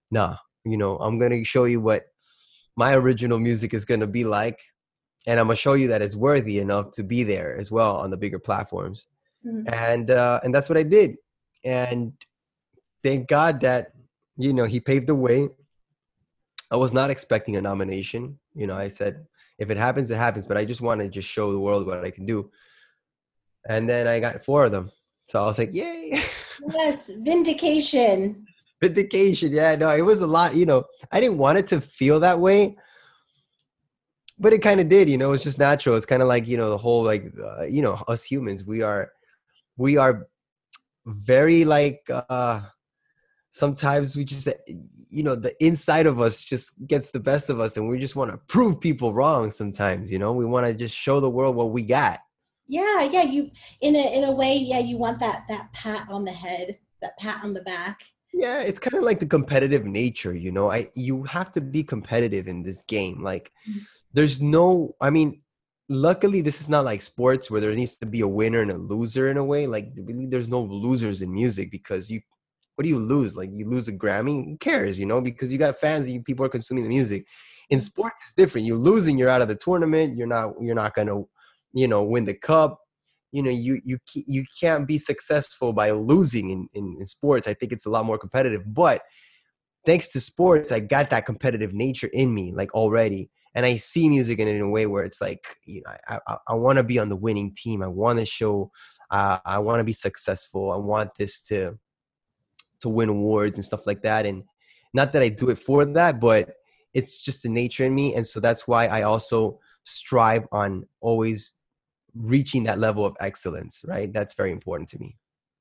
nah you know i'm gonna show you what my original music is going to be like and i'm going to show you that it's worthy enough to be there as well on the bigger platforms mm-hmm. and uh, and that's what i did and thank god that you know, he paved the way. I was not expecting a nomination. You know, I said, if it happens, it happens. But I just want to just show the world what I can do. And then I got four of them. So I was like, yay. <laughs> Yes, vindication. Vindication. Yeah, no, it was a lot. You know, I didn't want it to feel that way. But it kind of did, you know, it's just natural. It's kind of like, you know, the whole like, uh, you know, us humans, we are, we are very like, uh, sometimes we just, you know, the inside of us just gets the best of us and we just want to prove people wrong sometimes, you know, we want to just show the world what we got. Yeah, yeah. You in a in a way, yeah. You want that that pat on the head, that pat on the back. Yeah, it's kind of like the competitive nature, you know. I you have to be competitive in this game. Like Mhm. there's no I mean, luckily this is not like sports where there needs to be a winner and a loser in a way. Like really there's no losers in music because you what do you lose? Like you lose a Grammy, who cares, you know, because you got fans and people are consuming the music. In mm-hmm. sports it's different. You're losing, you're out of the tournament, you're not you're not to, you know, win the cup. You know, you you you can't be successful by losing in, in, in sports. I think it's a lot more competitive. But thanks to sports, I got that competitive nature in me, like already. And I see music in it in a way where it's like, you know, I I, I want to be on the winning team. I want to show, uh, I want to be successful. I want this to to win awards and stuff like that. And not that I do it for that, but it's just the nature in me. And so that's why I also strive on always reaching that level of excellence. Right? That's very important to me.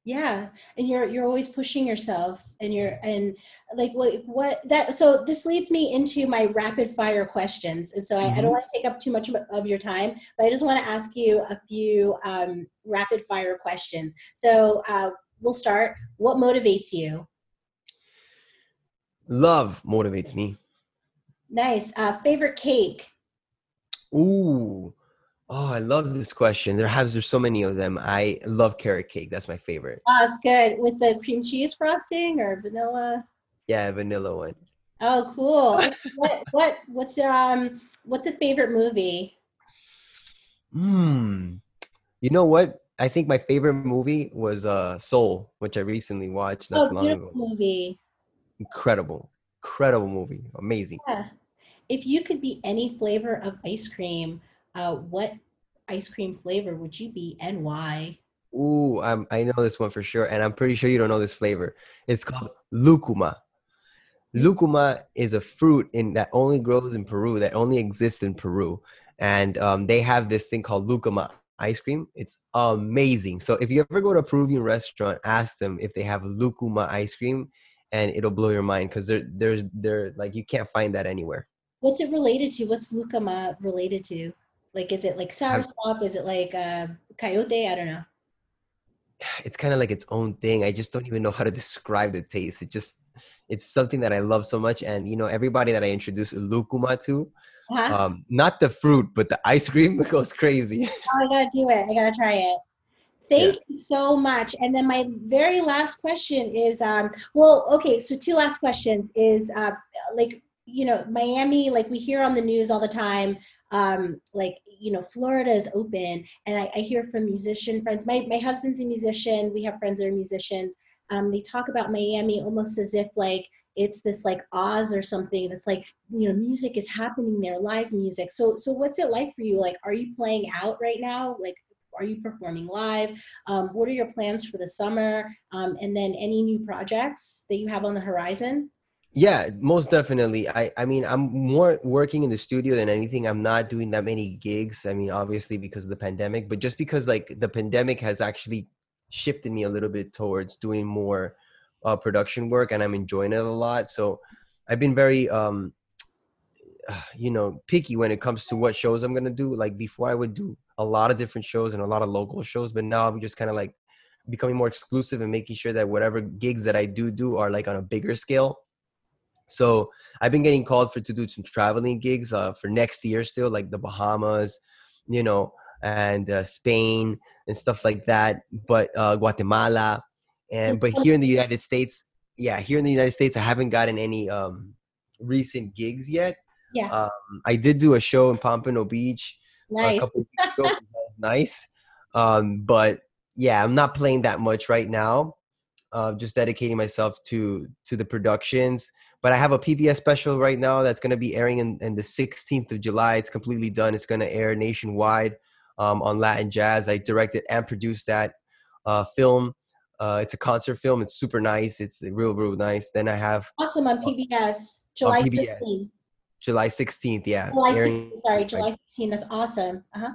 Yeah, and you're you're always pushing yourself, and you're and like what what that. So this leads me into my rapid fire questions, and so I, I don't Mhm. want to take up too much of- of your time, but I just want to ask you a few um, rapid fire questions. So uh, we'll start. What motivates you? Love motivates me. Nice. Uh, favorite cake? Ooh. Oh, I love this question. There has there's so many of them. I love carrot cake. That's my favorite. Oh, it's good with the cream cheese frosting or vanilla. Yeah, vanilla one. Oh, cool. what what what's um what's a favorite movie? Hmm. You know what? I think my favorite movie was uh Soul, which I recently watched not Oh, long ago. movie. Incredible. Incredible movie. Amazing. Yeah. If you could be any flavor of ice cream, uh, what ice cream flavor would you be and why? Ooh, I'm, I know this one for sure, and I'm pretty sure you don't know this flavor. It's called lucuma. Lucuma is a fruit in that only grows in Peru, that only exists in Peru, and um, they have this thing called lucuma ice cream. It's amazing. So if you ever go to a Peruvian restaurant, ask them if they have lucuma ice cream, and it'll blow your mind because there, there's, there, like you can't find that anywhere. What's it related to? What's lucuma related to? Like, is it like sour I've- sop? Is it like uh, coyote? I don't know. <sighs> it's kind of like its own thing. I just don't even know how to describe the taste. It just it's something that I love so much. And you know, everybody that I introduce lucuma to, Uh-huh. um, not the fruit, but the ice cream <laughs> goes crazy. oh, I gotta do it. I gotta try it. Thank you so much. And then my very last question is, um, well, okay, so two last questions is, uh, like, you know, Miami, like we hear on the news all the time, um, like, you know, Florida is open, and I, I hear from musician friends. My my husband's a musician. We have friends who are musicians. Um, they talk about Miami almost as if like it's this like Oz or something. That's like you know, music is happening there, live music. So so what's it like for you? Like, are you playing out right now? Like, are you performing live? Um, what are your plans for the summer? Um, and then any new projects that you have on the horizon? Yeah, most definitely. I I mean, I'm more working in the studio than anything. I'm not doing that many gigs. I mean, obviously because of the pandemic, but just because like the pandemic has actually shifted me a little bit towards doing more uh, production work, and I'm enjoying it a lot. So I've been very um <sighs> you know picky when it comes to what shows i'm gonna do like before i would do a lot of different shows and a lot of local shows but now i'm just kind of like becoming more exclusive and making sure that whatever gigs that i do do are like on a bigger scale so i've been getting called for to do some traveling gigs uh, for next year still like the bahamas you know and uh, spain and stuff like that but uh, guatemala and but here in the united states yeah here in the united states i haven't gotten any um recent gigs yet Yeah. um, I did do a show in Pompano Beach a Nice. couple of weeks ago. nice. Um, but yeah, I'm not playing that much right now. uh, just dedicating myself to to the productions. But I have a PBS special right now that's going to be airing in, in the 16th of July. It's completely done. It's going to air nationwide um, on Latin Jazz. I directed and produced that uh, film. Uh, it's a concert film. It's super nice. It's real, real nice. Then I have Awesome on PBS, July PBS. 15. July 16th. Yeah, July airing- 16, sorry, July 16th. That's awesome. Uh-huh.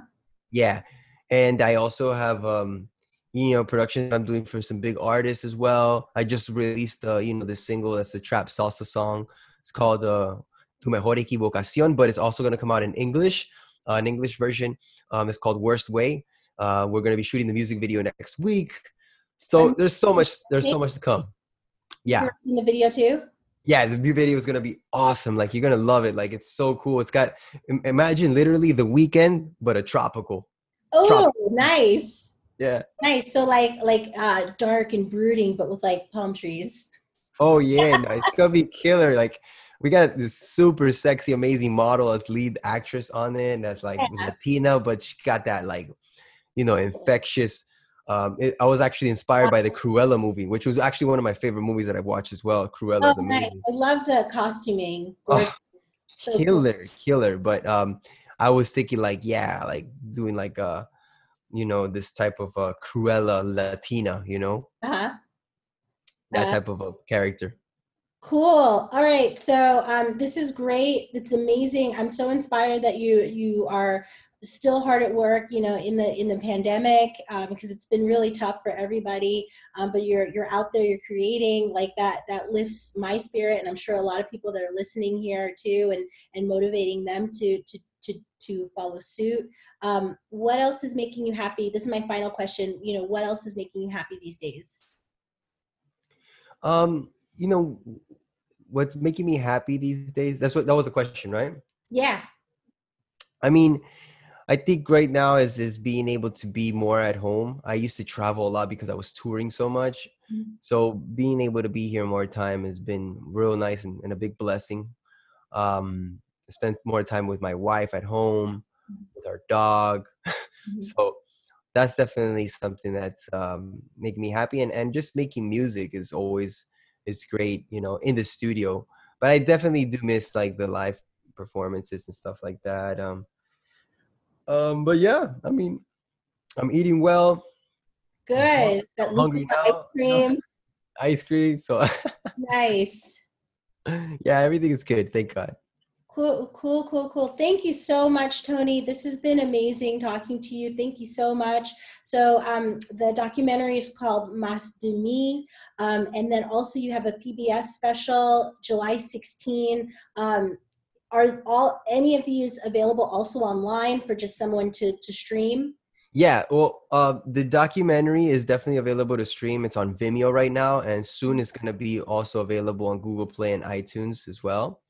Yeah, and I also have um, you know production I'm doing for some big artists as well. I just released uh, you know the single that's the trap salsa song. It's called uh, "Tu Mejor Equivocación," but it's also going to come out in English, uh, an English version. Um, it's called "Worst Way." Uh, we're going to be shooting the music video next week. So there's so much. <laughs> There's so much to come. Yeah, in the video too? yeah. The new video is going to be awesome. Like you're going to love it. Like it's so cool. It's got imagine literally the Weeknd, but a tropical. Oh, nice. Yeah. Nice. So like like uh dark and brooding, but with like palm trees. Oh yeah, no, it's gonna be killer. Like we got this super sexy, amazing model as lead actress on it. And that's like Yeah. Latina, but she got that like, you know, infectious. Um, it, I was actually inspired by the Cruella movie, which was actually one of my favorite movies that I've watched as well. Cruella Oh, is nice. amazing, I love the costuming. Oh. So cool. killer, killer. But um, I was thinking like, yeah, like doing like uh, you know, this type of uh, Cruella Latina, you know, Uh-huh. that Uh, type of a character. Cool. All right. So um, this is great. It's amazing. I'm so inspired that you you are still hard at work. You know, in the in the pandemic um, because it's been really tough for everybody. Um, but you're you're out there. You're creating like that. That lifts my spirit, and I'm sure a lot of people that are listening here too, and and motivating them to to to to follow suit. Um, what else is making you happy? This is my final question. You know, what else is making you happy these days? Um, you know, what's making me happy these days? That's what that was the question, right? Yeah. I mean, I think right now is is being able to be more at home. I used to travel a lot because I was touring so much. Mhm. So being able to be here more time has been real nice and, and a big blessing. Um, spent more time with my wife at home, with our dog. <laughs> Mhm. So that's definitely something that's um, making me happy, and and just making music is always is great, you know, in the studio. But I definitely do miss like the live performances and stuff like that. Um, um, but yeah, I mean, I'm eating well, Good. I'm hungry Luca ice now. cream. <laughs> ice cream. So <laughs> Nice. yeah, everything is good. Thank God. Cool, cool, cool, cool. Thank you so much, Tony. This has been amazing talking to you. Thank you so much. So, um, the documentary is called Más de Mi, um, and then also you have a PBS special, July 16. Um, are all any of these available also online for just someone to to stream? Yeah, well, uh, the documentary is definitely available to stream. It's on Vimeo right now, and soon it's going to be also available on Google Play and iTunes as well.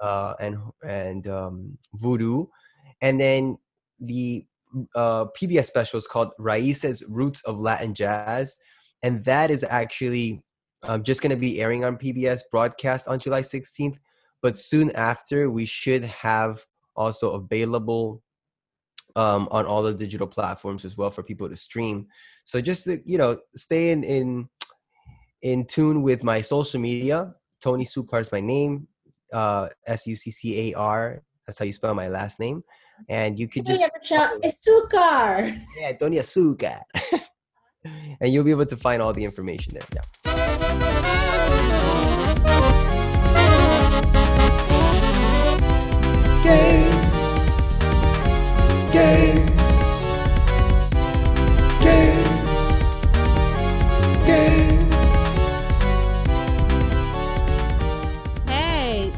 Uh, and and um, Vudu, and then the uh, PBS special is called Raices Roots of Latin Jazz, and that is actually um, just going to be airing on PBS broadcast on July 16th. But soon after, we should have also available um, on all the digital platforms as well for people to stream. So just to, you know, stay in in in tune with my social media. Tony Succar is my name. Uh, S U C C A R. That's how you spell my last name. And you could Tony just Aberchel, Azúcar. <laughs> yeah, Tony Succar. <laughs> and you'll be able to find all the information there. Yeah. Games. Games.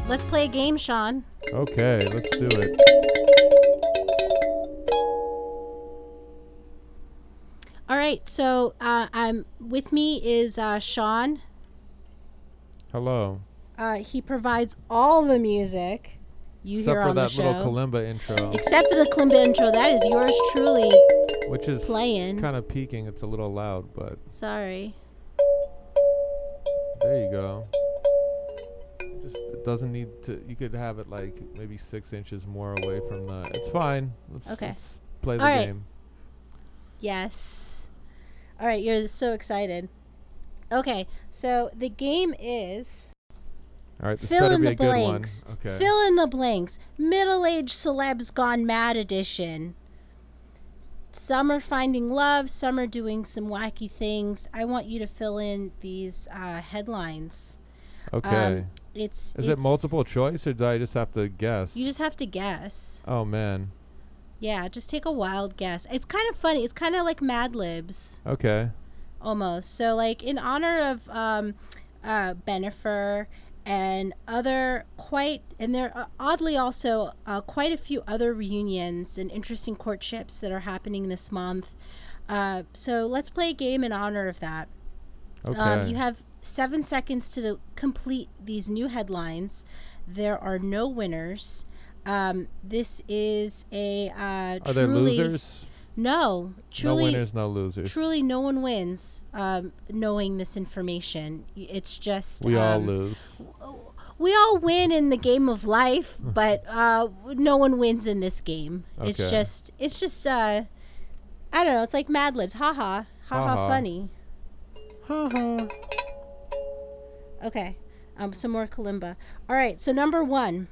Let's play a game, Sean. Okay, let's do it. All right, so uh, I'm with me is uh, Sean. Hello. Uh, he provides all the music you Except hear for on the that little show, kalimba intro, except for the kalimba intro. That is yours truly. which is playing. kind of peaking. It's a little loud, but Sorry. there you go. Just it doesn't need to. You could have it like maybe six inches more away from the. It's fine. Let's, Okay. let's play the All right. game. Yes. All right, you're so excited. Okay, so the game is All right, this fill in be the a good blanks. one. Okay. Fill in the blanks. Middle-aged celebs gone mad edition. Some are finding love. Some are doing some wacky things. I want you to fill in these uh, headlines. okay. Um, it's Is it multiple choice or do I just have to guess? You just have to guess. oh man. Yeah, just take a wild guess. It's kind of funny. It's kind of like Mad Libs Okay. almost. So like in honor of um, uh, Bennifer and other quite and there are oddly also uh, quite a few other reunions and interesting courtships that are happening this month. Uh, so let's play a game in honor of that. Okay. Um, you have seven seconds to complete these new headlines. There are no winners. Um, this is a uh, Are there losers? no truly no winners, no losers. truly no one wins um, knowing this information. It's just we all um, lose. we all win in the game of life, <laughs> but uh, no one wins in this game. It's just it's just uh, I don't know. It's like Mad Libs. Ha ha Ha ha. funny. Ha ha. Okay. Um, some more kalimba. All right. So number one.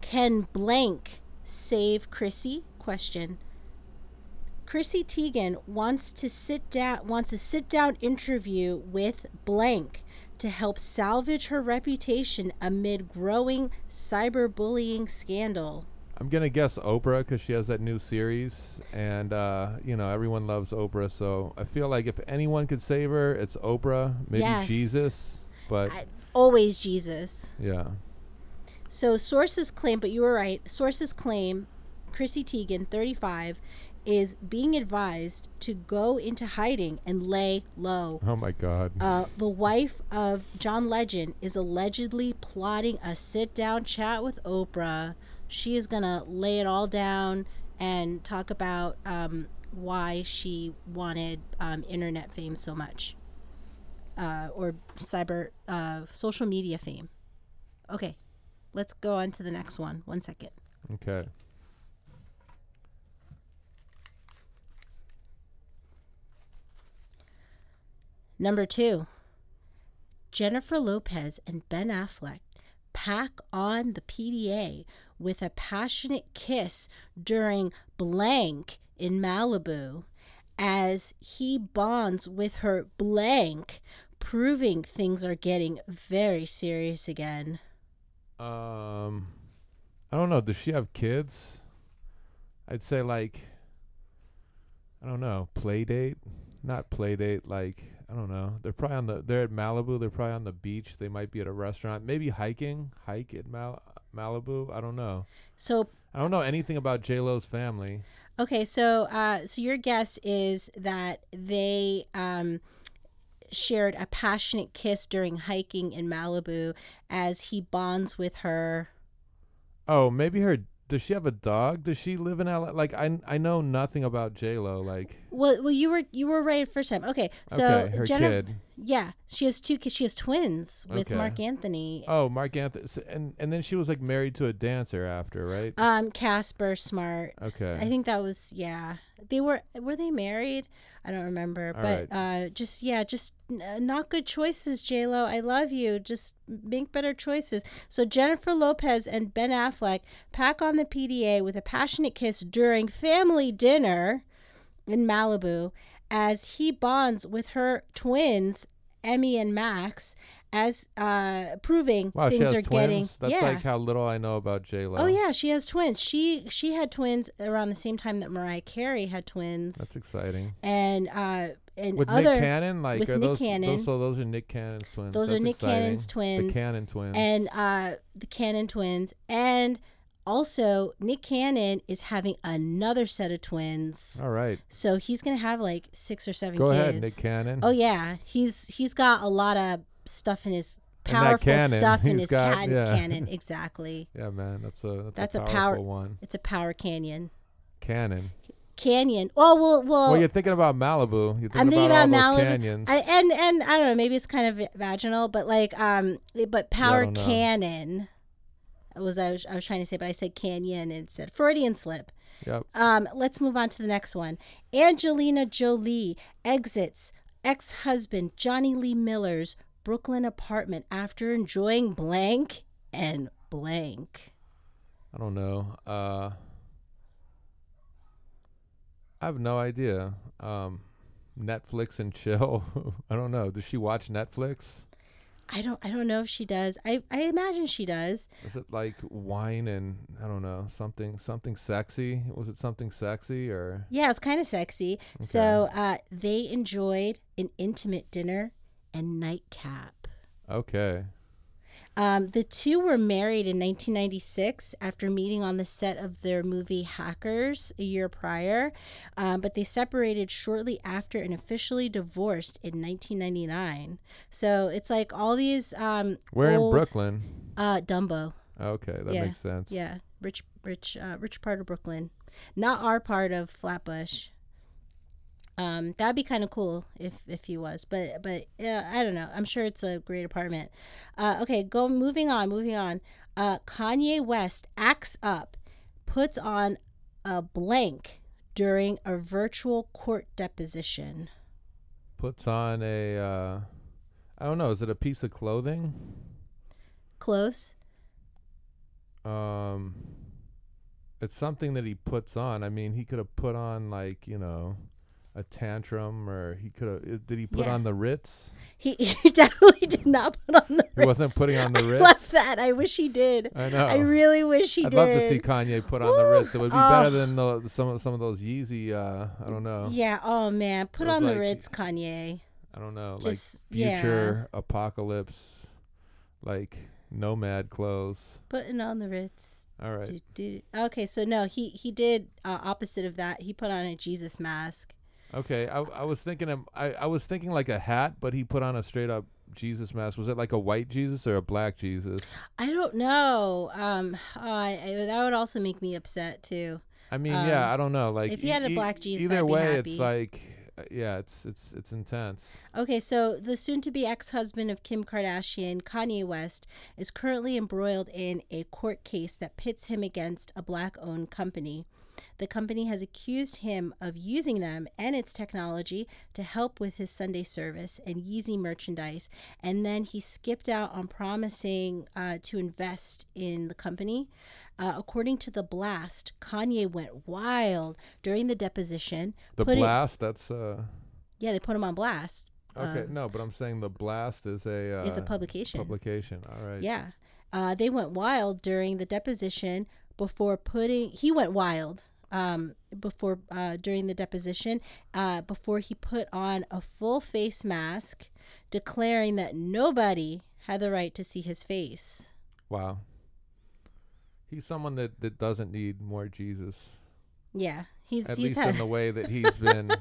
Can blank save Chrissy? Question. Chrissy Teigen wants to sit down wants a sit down interview with blank to help salvage her reputation amid growing cyberbullying scandal. I'm gonna guess Oprah because she has that new series, and uh, you know everyone loves Oprah. So I feel like if anyone could save her, it's Oprah. Maybe Yes. Jesus, but I, always Jesus. yeah. So sources claim, but you were right. Sources claim Chrissy Teigen, 35, is being advised to go into hiding and lay low. Oh my God. Uh, the wife of John Legend is allegedly plotting a sit down chat with Oprah. She is going to lay it all down and talk about um, why she wanted um, internet fame so much uh, or cyber uh, social media fame. Okay, let's go on to the next one. One second. okay. Number two, Jennifer Lopez and Ben Affleck pack on the PDA with a passionate kiss during blank in Malibu as he bonds with her blank, proving things are getting very serious again. Um, I don't know. Does she have kids? I'd say like, I don't know, play date. Not play date. Like I don't know. They're probably on the. They're at Malibu. They're probably on the beach. They might be at a restaurant. Maybe hiking. Hike at Mal- Malibu. I don't know. So I don't know anything about J Lo's family. Okay, so uh, so your guess is that they um, shared a passionate kiss during hiking in Malibu as he bonds with her. Oh, maybe her. Does she have a dog? Does she live in LA? Like I, I know nothing about J Lo. Like Well, well, you were you were right first time. Okay, so okay, her Jennifer, kid. yeah, she has two kids. She has twins with Okay. Marc Anthony. Oh, Marc Anthony. And and then she was like married to a dancer after, right? Um, Casper Smart. Okay. I think that was yeah. They were were they married? I don't remember, All but uh, just yeah, just n- not good choices, J Lo. I love you. Just make better choices. So Jennifer Lopez and Ben Affleck pack on the PDA with a passionate kiss during family dinner in Malibu as he bonds with her twins, Emme and Max, as uh, proving Wow, she things has are twins. getting That's yeah. like how little I know about J Lo. Oh yeah, she has twins. She she had twins around the same time that Mariah Carey had twins, That's exciting. and uh and With other Nick Cannon, like with are Nick those Cannon. those so those are Nick Cannon's twins. Those are Nick exciting. Cannon's twins. The Cannon twins. and uh the Cannon twins, and also Nick Cannon is having another set of twins. All right. So he's gonna have like six or seven Go kids. ahead, Nick Cannon. Oh yeah, he's he's got a lot of stuff in his powerful cannon, stuff in <laughs> his got- can- yeah. cannon. <laughs> Exactly. Yeah, man, that's a that's, That's a a powerful power- one. It's a power canyon. Cannon. Canyon. Oh well, well. Well, you're thinking about Malibu. You're thinking I'm thinking about, about Malibu. canyons. I, and and I don't know, maybe it's kind of vaginal, but like um, but power know. cannon was I was I was trying to say, but I said canyon and said Freudian slip. yep. Um, let's move on to the next one. Angelina Jolie exits ex husband Jonny Lee Miller's Brooklyn apartment after enjoying blank and blank. I don't know. Uh, I have no idea. Um, Netflix and chill. <laughs> I don't know. Does she watch Netflix? I don't I don't know if she does. I, I imagine she does. Is it like wine and I don't know something something sexy? Was it something sexy or Yeah, it's kind of sexy. So uh, they enjoyed an intimate dinner and nightcap. okay? Um, the two were married in 1996 after meeting on the set of their movie Hackers a year prior, um, but they separated shortly after and officially divorced in 1999. So it's like all these. Um, We're old, in Brooklyn. Uh, Dumbo. Okay, that Yeah, makes sense. Yeah, rich, rich, uh, rich part of Brooklyn, not our part of Flatbush. Um, that'd be kind of cool if if he was, but but yeah, I don't know. I'm sure it's a great apartment. Uh, okay, go moving on, moving on. Uh, Kanye West acts up, puts on a blank during a virtual court deposition. Puts on a. Uh, I don't know. Is it a piece of clothing? Close. Um, it's something that he puts on. I mean, he could have put on like you know, a tantrum, or he could have. Did he put Yeah. on the Ritz? He, <laughs> he definitely did not put on the. Ritz. He wasn't putting on the <laughs> I Ritz. love that. I wish he did. I know. I really wish he did. I'd love to see Kanye put on the Ritz. It would be Oh. better than the, some of some of those Yeezy. Uh, I don't know. Yeah. Oh man, put on the Ritz, Kanye. I don't know. Just- like yeah. future apocalypse, like nomad clothes. Putting on the Ritz. All right. Do, do. Okay, so no, he he did uh, opposite of that. He put on a Jesus mask. Okay. I I was thinking of I I was thinking like a hat, but he put on a straight up Jesus mask. Was it like a white Jesus or a black Jesus? I don't know. Um, oh, I, I, that would also make me upset too. I mean, Um, yeah, I don't know. Like if he had a black Jesus, either way, it's like uh, yeah, it's it's it's intense. Okay, so the soon-to-be ex-husband of Kim Kardashian, Kanye West, is currently embroiled in a court case that pits him against a black-owned company. The company has accused him of using them and its technology to help with his Sunday service and Yeezy merchandise, and then he skipped out on promising uh, to invest in the company. Uh, according to the blast, Kanye went wild during the deposition. The blast. That's uh. Yeah, they put him on blast. Okay, Um, no, but I'm saying the blast is a uh, is a publication. publication. All right. Yeah. Uh, they went wild during the deposition before putting, he went wild um, before, uh, during the deposition, uh, before he put on a full face mask, declaring that nobody had the right to see his face. Wow. He's someone that, that doesn't need more Jesus. Yeah. He's, At he's least in the way that <laughs> he's been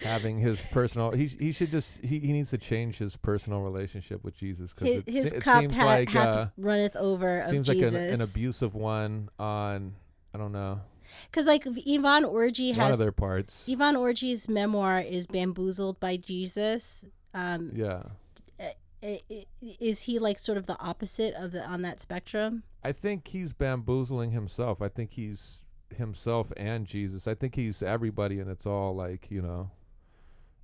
having his personal he he should just he, he needs to change his personal relationship with Jesus cuz it, his se- it cup seems ha- like uh, runneth over of seems like an, an abusive one on I don't know Because like Yvonne Orji one of has their parts. Yvonne Orji's memoir is bamboozled by Jesus. Um, Yeah. i- i- is he like sort of the opposite of the on that spectrum? I think he's bamboozling himself. I think he's himself and Jesus. I think he's everybody and it's all like, you know,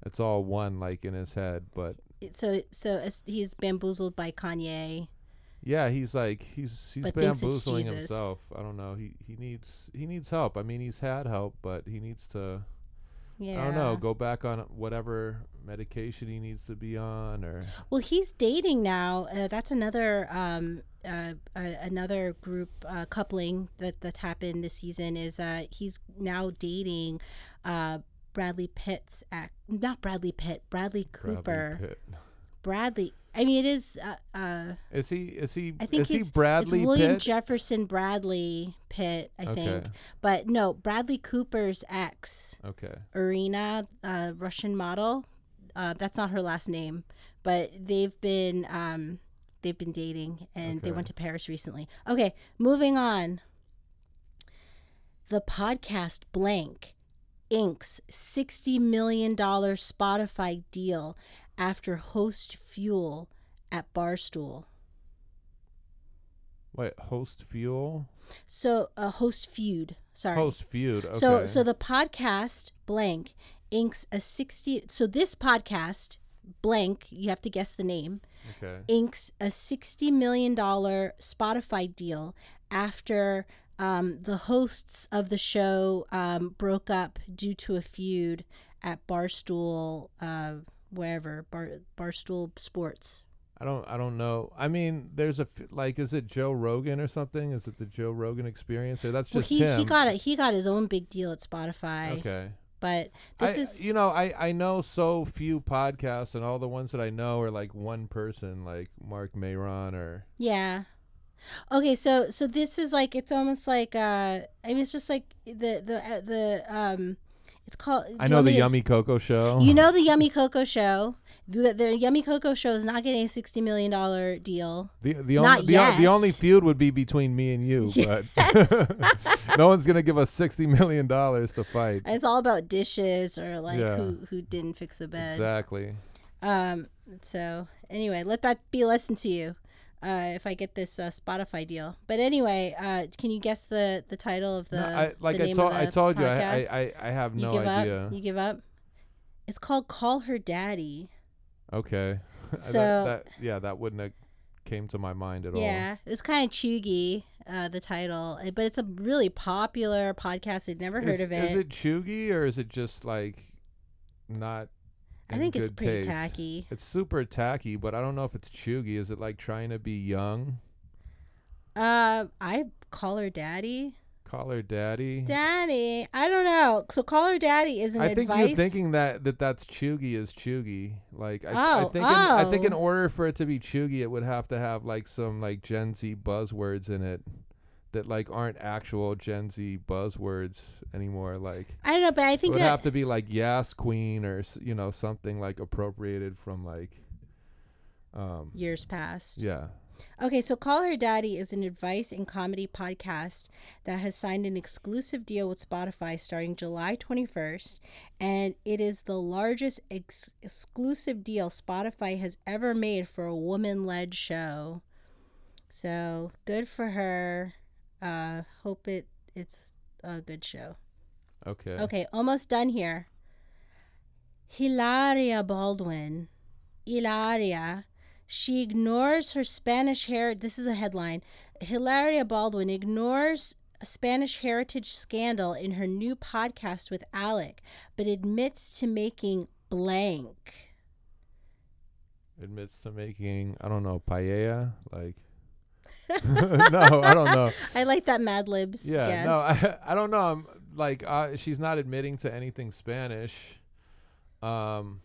it's all one like in his head, but So so he's bamboozled by Kanye. Yeah, he's like he's he's But bamboozling himself. I don't know. He he needs he needs help. I mean, he's had help, but he needs to Yeah. I don't know, go back on whatever medication he needs to be on or Well, he's dating now. Uh, that's another um uh, uh another group uh, coupling that that's happened this season is uh he's now dating uh Bradley Pitt's act not Bradley Pitt Bradley Cooper Bradley Pitt. Bradley I mean it is uh, uh Is he is he I think is he he's Bradley it's William Pitt? Jefferson Bradley Pitt I think Okay. but no Bradley Cooper's ex Okay. Irina, uh, Russian model. Uh, that's not her last name, but they've been um, they've been dating, and they went to Paris recently. Okay, moving on. The podcast Blank inks sixty million dollar Spotify deal after host fuel at Barstool. Wait, host fuel? So a host feud. Sorry. Host feud. Okay. So so the podcast blank inks a 60 so this podcast blank you have to guess the name Okay. inks a $60 million Spotify deal after um, the hosts of the show um, broke up due to a feud at Barstool, uh, wherever, Bar, Barstool Sports. I don't. I don't know. I mean, there's a like. Is it Joe Rogan or something? Is it the Joe Rogan experience, or that's Well, just he, him? he got a, he got his own big deal at Spotify, Okay. but this I, is you know, I I know so few podcasts, and all the ones that I know are like one person, like Marc Maron or Yeah. Okay, so so this is like it's almost like uh I mean it's just like the the uh, the um it's called I know the Yummy Coco Show. You know the Yummy <laughs> Coco show. The, the Yummy Coco show is not getting a sixty million dollar deal. the the only the, o- the only feud would be between me and you, but <laughs> no one's gonna give us sixty million dollars to fight. It's all about dishes or like Yeah. who who didn't fix the bed. Exactly. Um. So anyway, let that be a lesson to you. Uh, if I get this uh, Spotify deal, but anyway, uh, can you guess the the title of the? no, I, like the I of I told you I, podcast? I I have you no give idea. up. You give up. It's called "Call Her Daddy." Okay. <laughs> So- that, that yeah, that wouldn't have came to my mind at all. Yeah, it was kind of cheugy, uh, the title, uh, but it's a really popular podcast. I'd never heard is, of it. Is it cheugy or is it just like not? I in think it's pretty taste? tacky. It's super tacky, but I don't know if it's cheugy. Is it like trying to be young? Uh, I call her daddy. Call her daddy. Daddy, I don't know. So call her daddy is an I think advice. you're thinking that, that that's cheugy is cheugy. Like I, I Oh, think in, I think in oh. order for it to be cheugy, it would have to have like some like Gen Z buzzwords in it that like aren't actual Gen Z buzzwords anymore. Like I don't know, but I it think would have to be like "Yes, Queen or you know something like appropriated from like um years past. yeah Okay, so Call Her Daddy is an advice and comedy podcast that has signed an exclusive deal with Spotify starting July 21st, and it is the largest ex- exclusive deal Spotify has ever made for a woman led show. So good for her. Uh, hope it it's a good show. okay Okay, almost done here. Hilaria Baldwin. Hilaria. She ignores her Spanish heritage. This is a headline. Hilaria Baldwin ignores a Spanish heritage scandal in her new podcast with Alec, but admits to making blank. admits to making I don't know paella like <laughs> no I don't know <laughs> I like that Mad Libs. yeah guess. no <laughs> I, I don't know I'm like uh, she's not admitting to anything Spanish um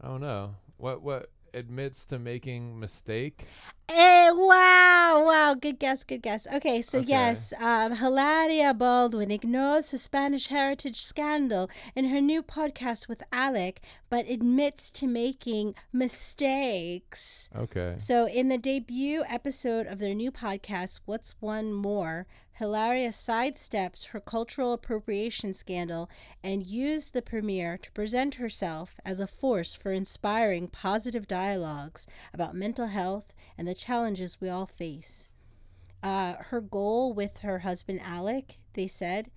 I don't know what what admits to making mistake Eh, wow, wow, good guess, good guess. Okay, so Okay. yes, um, Hilaria Baldwin ignores her Spanish heritage scandal in her new podcast with Alec, but admits to making mistakes. okay So, in the debut episode of their new podcast, What's One More, Hilaria sidesteps her cultural appropriation scandal and used the premiere to present herself as a force for inspiring positive dialogues about mental health and the challenges we all face. Uh, her goal with her husband Alec, they said,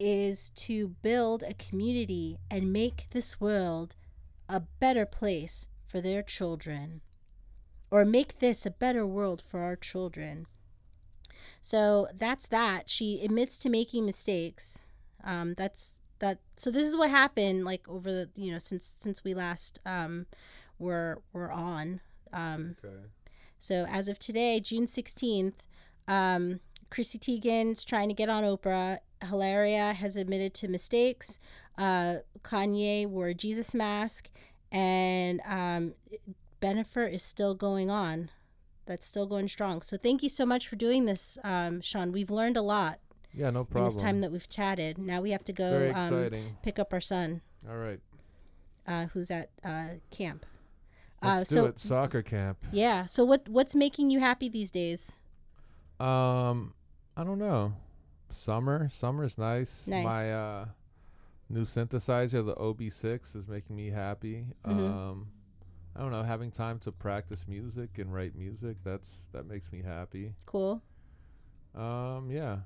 is to build a community and make this world a better place for their children or make this a better world for our children. So that's that. She admits to making mistakes. Um, that's that. So this is what happened, like over the you know since since we last um, were were on. Um, okay so as of today, June sixteenth, um, Chrissy Teigen's trying to get on Oprah. Hilaria has admitted to mistakes. Uh, Kanye wore a Jesus mask, and um, Bennifer is still going on. That's still going strong. So thank you so much for doing this, um, Sean. We've learned a lot yeah no in problem this time that we've chatted. Now we have to go um, pick up our son, all right uh, who's at uh, camp. let's uh, do so it soccer camp yeah. So what what's making you happy these days? Um, I don't know. Summer, summer's nice. Nice. My uh, new synthesizer, the OB6, is making me happy. Mhm. Um, I don't know, having time to practice music and write music. That's that makes me happy. Cool. Um, yeah,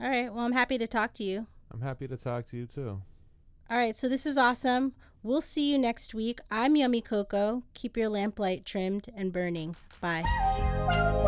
All right. Well, I'm happy to talk to you. I'm happy to talk to you too. All right, so this is awesome. We'll see you next week. I'm Yummy Coco. Keep your lamplight trimmed and burning. Bye.